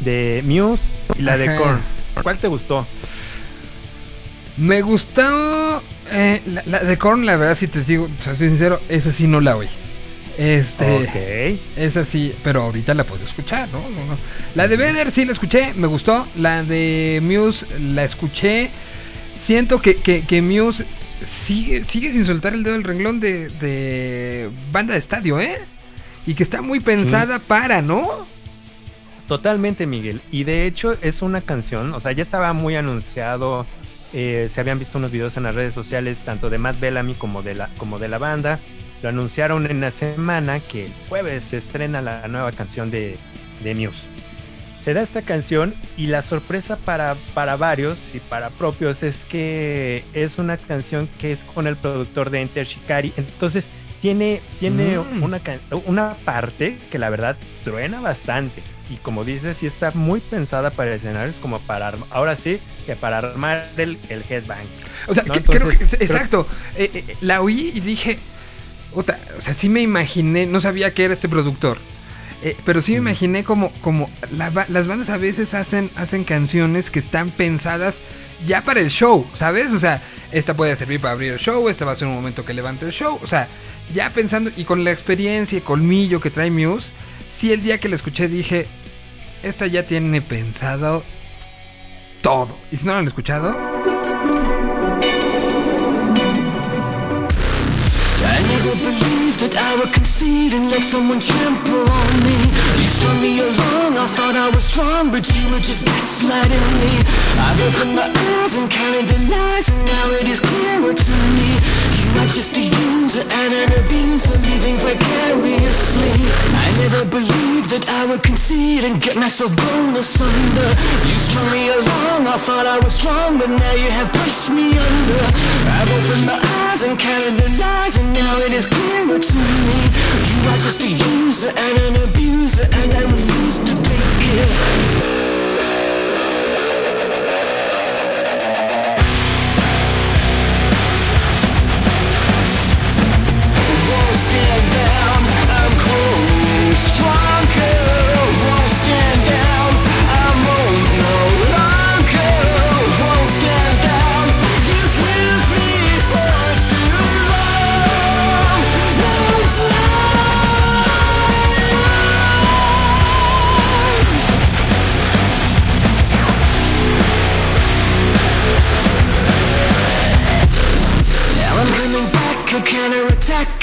M: de Muse y la de. Korn. ¿Cuál te gustó?
A: Me gustó eh, la, la de Korn, la verdad, si te digo, o sea, soy sincero, esa sí no la oí. Este, esa sí, pero ahorita la puedo escuchar, ¿no? No, no. La de Vedder sí la escuché, me gustó. La de Muse la escuché. Siento que, que, que Muse sigue, sigue sin soltar el dedo del renglón de, de banda de estadio, ¿eh? Y que está muy pensada para, ¿no?
M: Totalmente, Miguel. Y de hecho es una canción, o sea, ya estaba muy anunciado. Eh, se habían visto unos videos en las redes sociales, tanto de Matt Bellamy como de la, como de la banda. Lo anunciaron en la semana que el jueves se estrena la nueva canción de, de Muse. Se da esta canción y la sorpresa para, para varios y para propios es que es una canción que es con el productor de Enter Shikari. Entonces tiene, tiene
A: Mm.
M: una, una parte que la verdad truena bastante. Y como dices, sí está muy pensada para escenarios como para, ahora sí, que para armar el, el headbang.
A: O sea,
M: ¿no?
A: que- creo que,
M: creo-
A: exacto. Eh, eh, la oí y dije, "Ota", o sea, sí me imaginé, no sabía que era este productor. eh, pero sí me imaginé como, como la las bandas a veces hacen, hacen canciones que están pensadas ya para el show, ¿sabes? O sea, esta puede servir para abrir el show, esta va a ser un momento que levante el show. O sea, ya pensando y con la experiencia y colmillo que trae Muse, sí el día que la escuché dije, esta ya tiene pensado todo. Y si no lo han escuchado,
I: I never believed that I would concede and let someone trample on me. You strung me along, I thought I was strong, but you were just gaslighting me. I've opened my eyes and counted the lies, and now it is clearer to me. You are just a user and an abuser, living vicariously. I never believed that I would concede and get myself blown asunder. You strung me along, I thought I was strong, but now you have pushed me under. I've opened my eyes and counted the lies, and now it is clearer to me. You are just a user and an abuser, and I refuse to take it.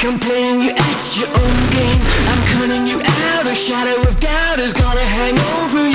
I: I'm playing you at your own game. I'm cutting you out, a shadow of doubt is gonna hang over name.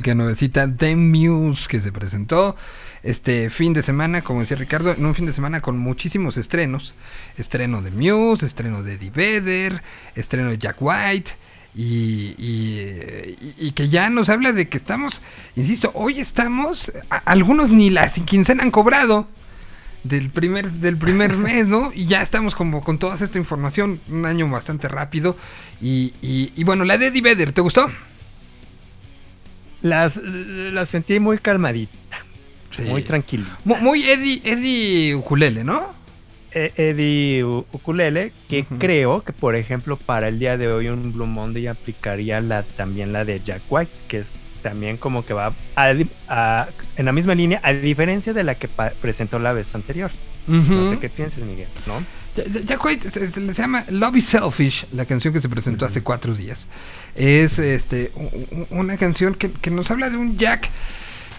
A: Música nuevecita de Muse que se presentó este fin de semana, como decía Ricardo, en un fin de semana con muchísimos estrenos. Estreno de Muse, estreno de Eddie Vedder, estreno de Jack White. Y, y- que ya nos habla de que estamos, insisto, hoy estamos, a- algunos ni la quincena han cobrado del primer, del primer mes, ¿no? Y ya estamos como con toda esta información, un año bastante rápido. Y, y- y bueno, la de Eddie Vedder, ¿te gustó?
M: Las, las sentí muy calmaditas,
A: Sí.
M: muy tranquilitas.
A: Mu- Muy Eddie, Eddie Ukulele, ¿no?
M: Eh, Eddie Ukulele, que creo que por ejemplo para el día de hoy un Blue Monday aplicaría la, también la de Jack White, que es también como que va a- a- en la misma línea, a diferencia de la que presentó la vez anterior. No
A: Ujú.
M: sé qué piensas, Miguel, ¿no?
A: Jack White se, llama Love is Selfish, la canción que se presentó hace cuatro días. Es este una canción que, que nos habla de un Jack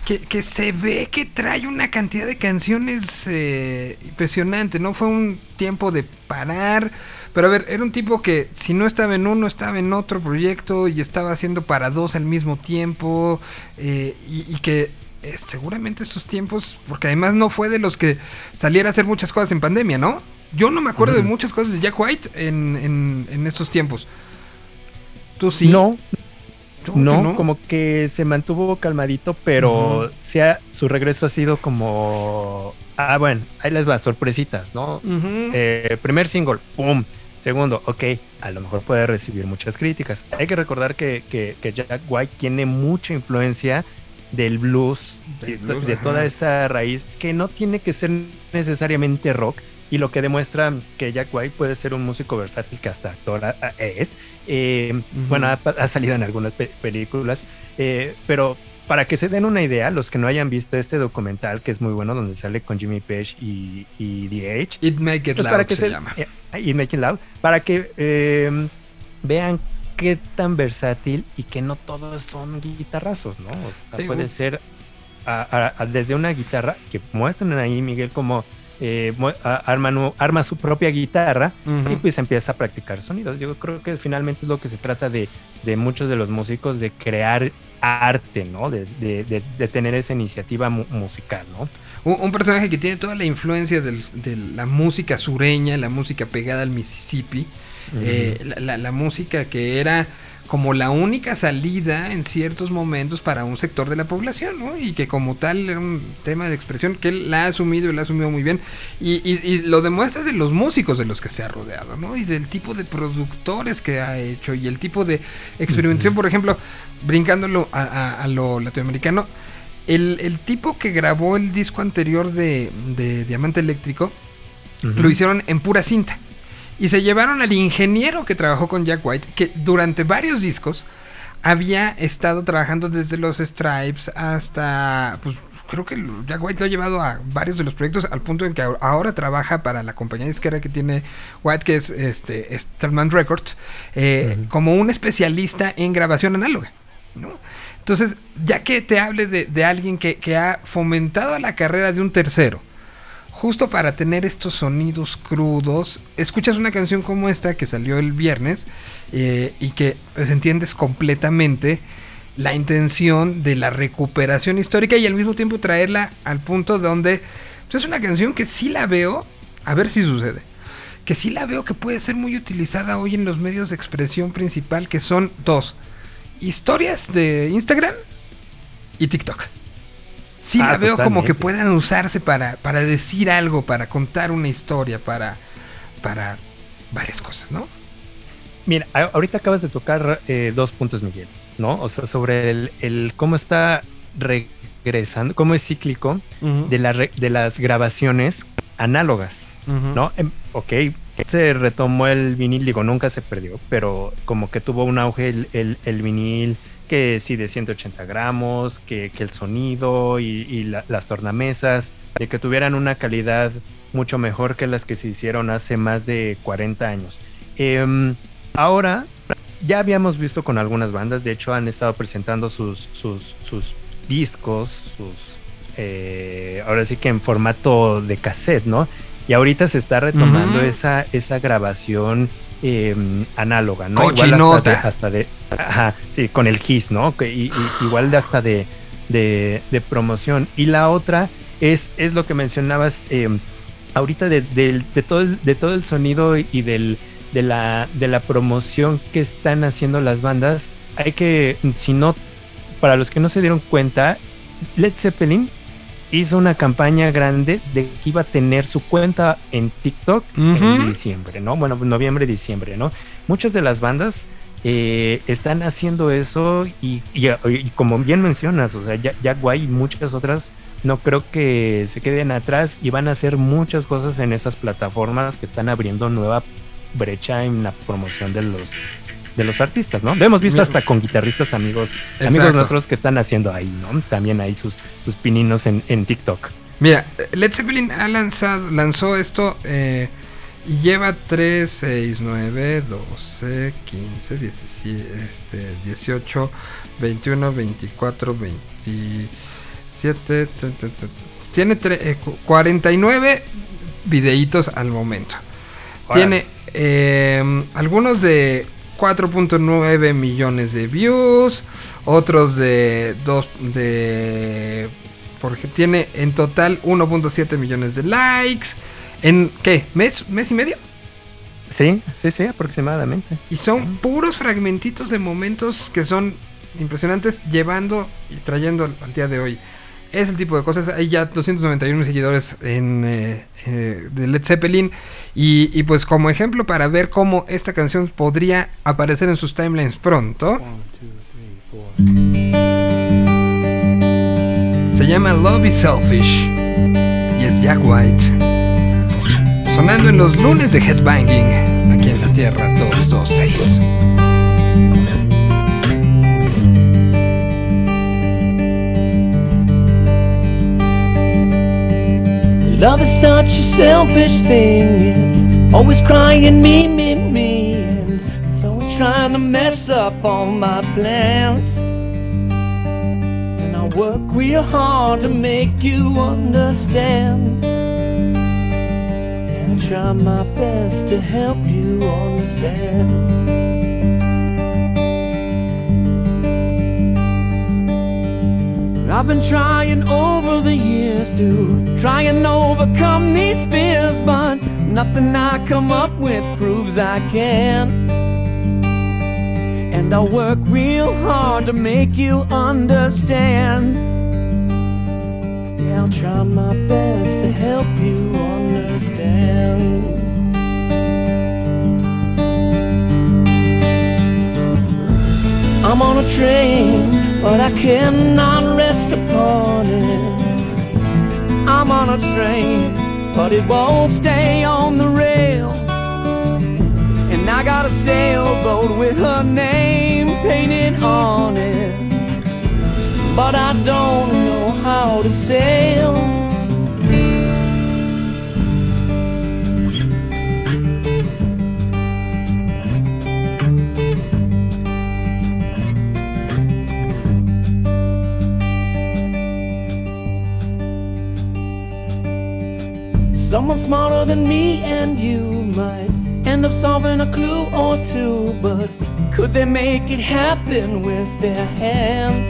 A: que, que se ve que trae una cantidad de canciones eh, impresionante, ¿no? Fue un tiempo de parar. Pero a ver, era un tipo que si no estaba en uno, estaba en otro proyecto y estaba haciendo para dos al mismo tiempo. eh, y, y que eh, seguramente estos tiempos, porque además no fue de los que saliera a hacer muchas cosas en pandemia, ¿no? Yo no me acuerdo de muchas cosas de Jack White en, en, en estos tiempos. ¿Tú sí?
M: No,
A: ¿Tú- tú
M: no, como que se mantuvo calmadito, pero ha- su regreso ha sido como... Ah, bueno, ahí les va, sorpresitas, ¿no? Eh, primer single, ¡pum! Segundo, ok, a lo mejor puede recibir muchas críticas. Hay que recordar que, que- que Jack White tiene mucha influencia del blues,
A: Del
M: de,
A: blues,
M: de
A: ajá.
M: toda esa raíz que no tiene que ser necesariamente rock y lo que demuestra que Jack White puede ser un músico versátil que hasta actor es. Eh. Bueno, ha, ha salido en algunas pe- películas, eh, pero para que se den una idea, los que no hayan visto este documental, que es muy bueno, donde sale con Jimmy Page y, y The Age,
A: It Make It
M: pues
A: Loud
M: para que
A: se,
M: se,
A: llama.
M: eh, y Make It Loud, para que eh, vean qué tan versátil y que no todos son guitarrazos, ¿no? O sea,
A: Sí,
M: puede
A: uh.
M: ser a- a- a- desde una guitarra que muestran ahí, Miguel, como eh, arma su propia guitarra y pues empieza a practicar sonidos. Yo creo que finalmente es lo que se trata de, de muchos de los músicos, de crear arte, ¿no? De, de- de- de tener esa iniciativa mu- musical, ¿no?
A: Un, un personaje que tiene toda la influencia del- de la música sureña, la música pegada al Mississippi, eh, la, la- la música que era como la única salida en ciertos momentos para un sector de la población, ¿no? Y que como tal era un tema de expresión que él la ha asumido y la ha asumido muy bien. Y, y- y lo demuestras de los músicos de los que se ha rodeado, ¿no? Y del tipo de productores que ha hecho y el tipo de experimentación, por ejemplo, brincándolo a, a- a lo latinoamericano, el, el tipo que grabó el disco anterior de, de Diamante Eléctrico lo hicieron en pura cinta. Y se llevaron al ingeniero que trabajó con Jack White, que durante varios discos había estado trabajando desde los Stripes hasta, pues creo que Jack White lo ha llevado a varios de los proyectos al punto en que ahora- trabaja para la compañía disquera que tiene White, que es este Stallman Records, eh, como un especialista en grabación análoga. ¿no? Entonces, ya que te hable de, de alguien que, que ha fomentado la carrera de un tercero, justo para tener estos sonidos crudos, escuchas una canción como esta que salió el viernes eh, y que pues, entiendes completamente la intención de la recuperación histórica y al mismo tiempo traerla al punto donde pues, es una canción que sí la veo, a ver si sucede, que sí la veo que puede ser muy utilizada hoy en los medios de expresión principal que son dos, historias de Instagram y TikTok. Sí
M: Ah,
A: la veo como que puedan usarse para, para decir algo, para contar una historia, para, para varias cosas, ¿no?
M: Mira, ahorita acabas de tocar eh, dos puntos, Miguel, ¿no? O sea, sobre el, el cómo está regresando, cómo es cíclico de, la re- de las grabaciones análogas, ¿no? Em, ok, se retomó el vinil, digo, nunca se perdió, pero como que tuvo un auge el, el- el vinil, que sí de 180 gramos, que, que el sonido y, y la- las tornamesas, de que tuvieran una calidad mucho mejor que las que se hicieron hace más de 40 años. Em, ahora, ya habíamos visto con algunas bandas, de hecho han estado presentando sus, sus, sus discos, sus, eh, ahora sí que en formato de cassette, ¿no? Y ahorita se está retomando esa, esa grabación eh, análoga, ¿no?
A: Cochinota.
M: Igual hasta de, hasta de- ajá, sí, con el GIS, ¿no? Que- y, y- igual de hasta de, de, de promoción. Y la otra es, es lo que mencionabas eh, ahorita de, de todo el, de todo el sonido y del, de, la, de la promoción que están haciendo las bandas. Hay que, si no, para los que no se dieron cuenta, Led Zeppelin hizo una campaña grande de que iba a tener su cuenta en TikTok en diciembre, ¿no? Bueno, noviembre, diciembre, ¿no? Muchas de las bandas eh, están haciendo eso y, y- y como bien mencionas, o sea, Ya- Jaguar y muchas otras no creo que se queden atrás y van a hacer muchas cosas en esas plataformas que están abriendo nueva brecha en la promoción de los de los artistas, ¿no? Lo hemos visto hasta con guitarristas amigos,
A: Exacto.
M: amigos nuestros que están haciendo ahí, ¿no? También hay sus, sus pininos en, en TikTok.
A: Mira, Led Zeppelin ha lanzado, lanzó esto eh, y lleva 3, 6, 9, 12, 15, 17, este, 18, 21, 24, 27. t- t- t- Tiene tre- eh, cu- 49 videitos al momento. Tiene eh, algunos de 4.9 millones de views, otros de 2 de porque tiene en total 1.7 millones de likes. En qué mes mes y medio
M: Sí, sí, sí, aproximadamente.
A: y son puros fragmentitos de momentos que son impresionantes llevando y trayendo al, día de hoy es el tipo de cosas. Hay ya 291 seguidores en eh, eh, de Led Zeppelin. Y, y pues como ejemplo para ver cómo esta canción podría aparecer en sus timelines pronto se llama Love is Selfish y es Jack White sonando en los lunes de Headbanging aquí en la Tierra 226
N: Love is such a selfish thing. It's always crying me, me, me. And it's always trying to mess up all my plans. And I work real hard to make you understand. And I try my best to help you understand. I've been trying over the years to try and overcome these fears, but nothing I come up with proves I can. And I work real hard to make you understand. Yeah, I'll try my best to help you understand. I'm on a train, but I cannot rest upon it. I'm on a train, but it won't stay on the rails. And I got a sailboat with her name painted on it. But I don't know how to sail. Someone smarter than me and you might end up solving a clue or two, but could they make it happen with their hands?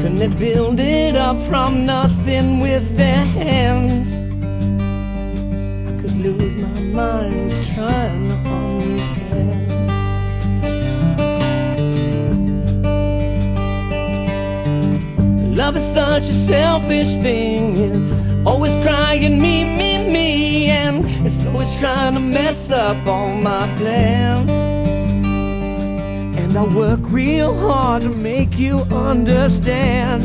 N: Can they build it up from nothing with their hands? I could lose my mind just trying to understand. Love is such a selfish thing. It's always crying me, me, me, and it's always trying to mess up all my plans. And I work real hard to make you understand.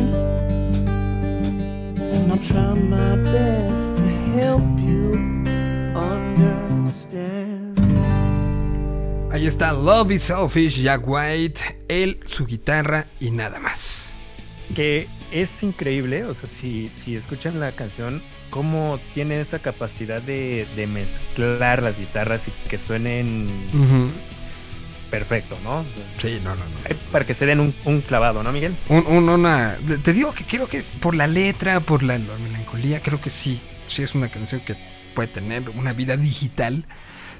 N: And I'll try my best to help you understand.
A: Ahí está Love is Selfish, Jack White, él, su guitarra y nada más.
M: Que es increíble, o sea, si, si escuchan la canción, cómo tiene esa capacidad de, de mezclar las guitarras y que suenen perfecto, ¿no?
A: Sí, no, no, no.
M: Para que se den un, un clavado, ¿no, Miguel?
A: Un- un- una, te digo que creo que es por la letra, por la, la melancolía, creo que sí, sí es una canción que puede tener una vida digital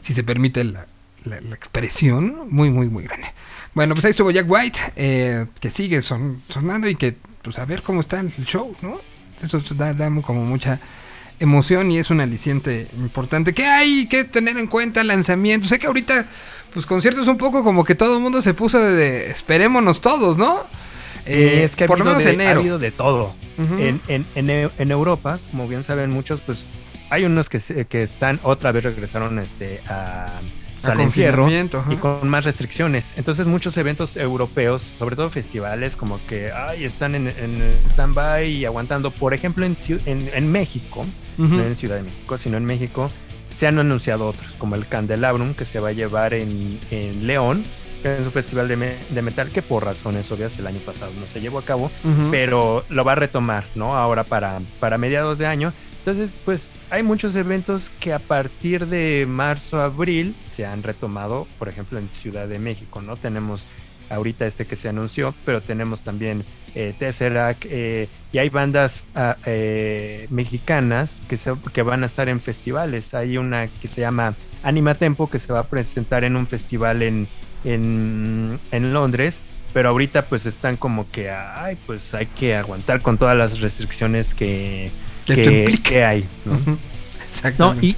A: si se permite la, la- la expresión, muy, muy, muy grande. Bueno, pues ahí estuvo Jack White, eh, que sigue son, sonando y que, pues a ver cómo está el show, ¿no? Eso da, da como mucha emoción y es un aliciente importante. que hay que tener en cuenta? Lanzamientos. Sé que ahorita, pues conciertos un poco como que todo el mundo se puso de, de esperémonos todos, ¿no? Eh,
M: es que ha
A: por lo menos
M: de-
A: enero.
M: ha habido de todo. En, en, en, Eu- en Europa, como bien saben muchos, pues hay unos que, que están, otra vez regresaron este, a,
A: A
M: al encierro
A: ajá.
M: y con más restricciones. Entonces muchos eventos europeos, sobre todo festivales, como que ay, están en, en stand-by y aguantando. Por ejemplo, en, en, en México, no en Ciudad de México, sino en México, se han anunciado otros, como el Candelabrum, que se va a llevar en, en León, que es un festival de, me- de metal que por razones obvias el año pasado no se llevó a cabo, pero lo va a retomar, ¿no? Ahora para, para mediados de año. Entonces, pues hay muchos eventos que a partir de marzo, abril se han retomado, por ejemplo, en Ciudad de México, ¿no? Tenemos ahorita este que se anunció, pero tenemos también eh, Tesseract eh, y hay bandas ah, eh, mexicanas que, se, que van a estar en festivales. Hay una que se llama Anima Tempo que se va a presentar en un festival en, en, en Londres, pero ahorita pues están como que, ay, pues hay que aguantar con todas las restricciones que,
A: Que
M: hay. ¿no?
A: Exactamente.
M: y,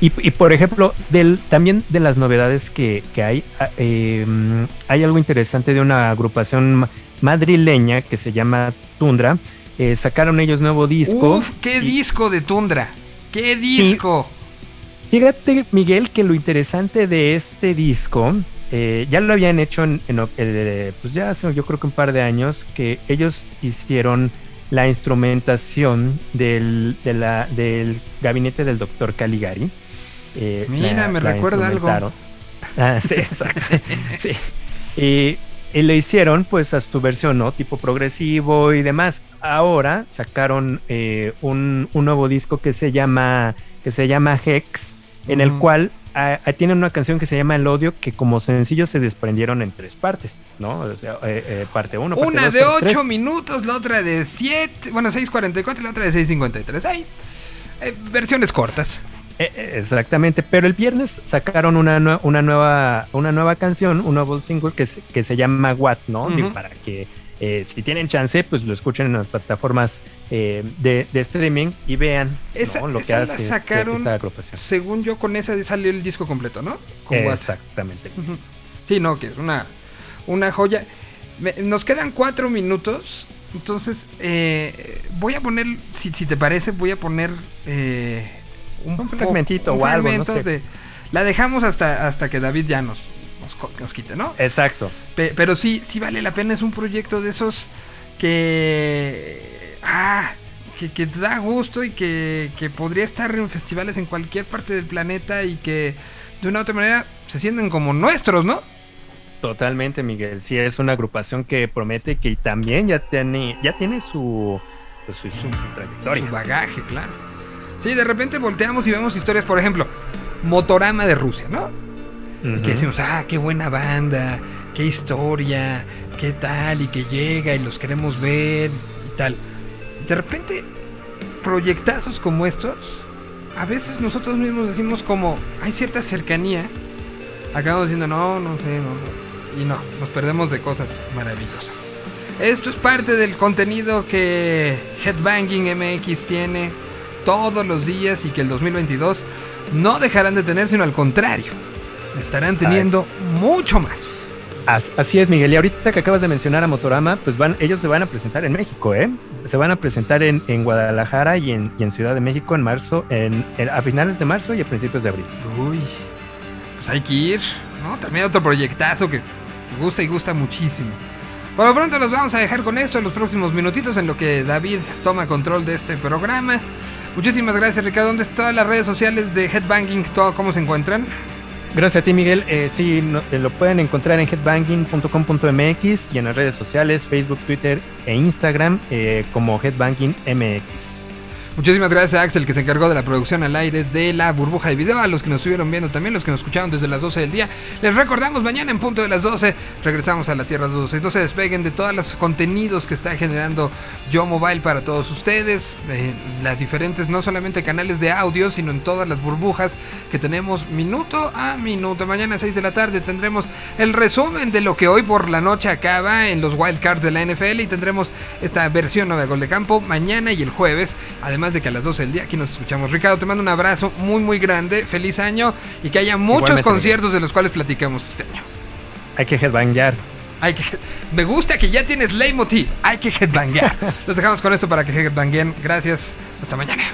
M: y, y, por ejemplo, del, también de las novedades que, que hay, ah, eh, mm, hay algo interesante de una agrupación ma- madrileña que se llama Tundra. Eh, sacaron ellos nuevo disco.
A: Uf, qué disco de Tundra. Qué disco.
M: Fíjate, Miguel, que lo interesante de este disco, eh, ya lo habían hecho en, en eh, pues ya hace yo creo que un par de años, que ellos hicieron la instrumentación del, de la- del gabinete del doctor Caligari. Eh,
A: Mira, me recuerda algo.
M: Ah, sí, exacto. sí. Y, y lo hicieron pues a su versión, ¿no? Tipo progresivo y demás. Ahora sacaron eh, un, un nuevo disco que se llama, que se llama Hex, en el cual ah, tienen una canción que se llama El Odio, que como sencillo se desprendieron en tres partes, ¿no? O sea, eh, eh, parte 1, parte
A: Una
M: dos,
A: de
M: parte tres.
A: 8 minutos, la otra de 7, bueno, 6.44 y la otra de 6.53. Hay eh, versiones cortas.
M: Eh, Exactamente, pero el viernes sacaron una, una, nueva, una nueva canción, un nuevo single que se, que se llama What, ¿no? Digo, para que si tienen chance, pues lo escuchen en las plataformas eh, de, de streaming y vean
A: Esa,
M: ¿no? lo que hace
A: sacaron,
M: esta agrupación.
A: según yo, con esa salió el disco completo, ¿no? Con.
M: Exactamente.
A: Sí, no, que es una, una joya. Me- nos quedan cuatro minutos. Entonces, eh, voy a poner, si, si te parece, voy a poner eh, un, po-
M: fragmentito
A: un
M: o algo, no sé.
A: de... La dejamos hasta, hasta que David ya nos, nos, nos quite, ¿no?
M: Exacto.
A: Pe- pero sí, sí vale la pena. Es un proyecto de esos que. Ah, que, que da gusto y que, que podría estar en festivales en cualquier parte del planeta y que de una u otra manera se sienten como nuestros, ¿no?
M: Totalmente, Miguel. Sí, es una agrupación que promete que también ya tiene, ya tiene su, pues, su, su trayectoria.
A: Su bagaje, claro. Sí, de repente volteamos y vemos historias, por ejemplo, Motorama de Rusia, ¿no? Que decimos, ah, qué buena banda, qué historia, qué tal, y que llega y los queremos ver y tal. De repente, proyectazos como estos, a veces nosotros mismos decimos como, hay cierta cercanía, acabamos diciendo, no, no sé, no, no", y no, nos perdemos de cosas maravillosas. Esto es parte del contenido que Headbanging MX tiene todos los días y que el 2022 no dejarán de tener, sino al contrario, estarán teniendo mucho más.
M: As- Así es, Miguel. Y ahorita que acabas de mencionar a Motorama, pues van, ellos se van a presentar en México, ¿eh? Se van a presentar en, en Guadalajara y en, y en Ciudad de México en marzo, en, a finales de marzo y a principios de abril.
A: Uy, pues hay que ir, ¿no? También otro proyectazo que gusta y gusta muchísimo. Por lo pronto los vamos a dejar con esto en los próximos minutitos en lo que David toma control de este programa. Muchísimas gracias, Ricardo. ¿Dónde están las redes sociales de Headbanging? ¿Cómo se encuentran?
M: Gracias a ti, Miguel. Eh, sí, eh, lo pueden encontrar en headbanging.com.mx y en las redes sociales, Facebook, Twitter e Instagram eh, como Headbanging MX.
A: Muchísimas gracias a Axel que se encargó de la producción al aire de la burbuja de video, a los que nos estuvieron viendo también, los que nos escucharon desde las 12 del día. Les recordamos, mañana en punto de las 12 regresamos a la Tierra 12. No se despeguen de todos los contenidos que está generando Yo Mobile para todos ustedes, de las diferentes, no solamente canales de audio, sino en todas las burbujas que tenemos minuto a minuto. Mañana a 6 de la tarde tendremos el resumen de lo que hoy por la noche acaba en los wildcards de la NFL y tendremos esta versión nueva de Gol de Campo mañana y el jueves. Además de que a las 12 del día aquí nos escuchamos. Ricardo, te mando un abrazo muy, muy grande. Feliz año y que haya muchos
M: Igualmente,
A: conciertos de los cuales platicamos este año.
M: Hay que headbanguear.
A: Hay que, me gusta que ya tienes leitmotiv. Hay que headbanguear. Los dejamos con esto para que headbangueen. Gracias. Hasta mañana.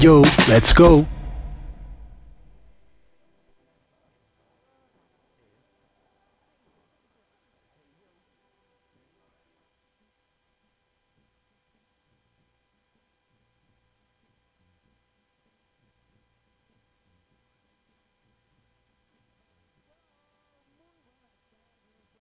O: yo, let's go.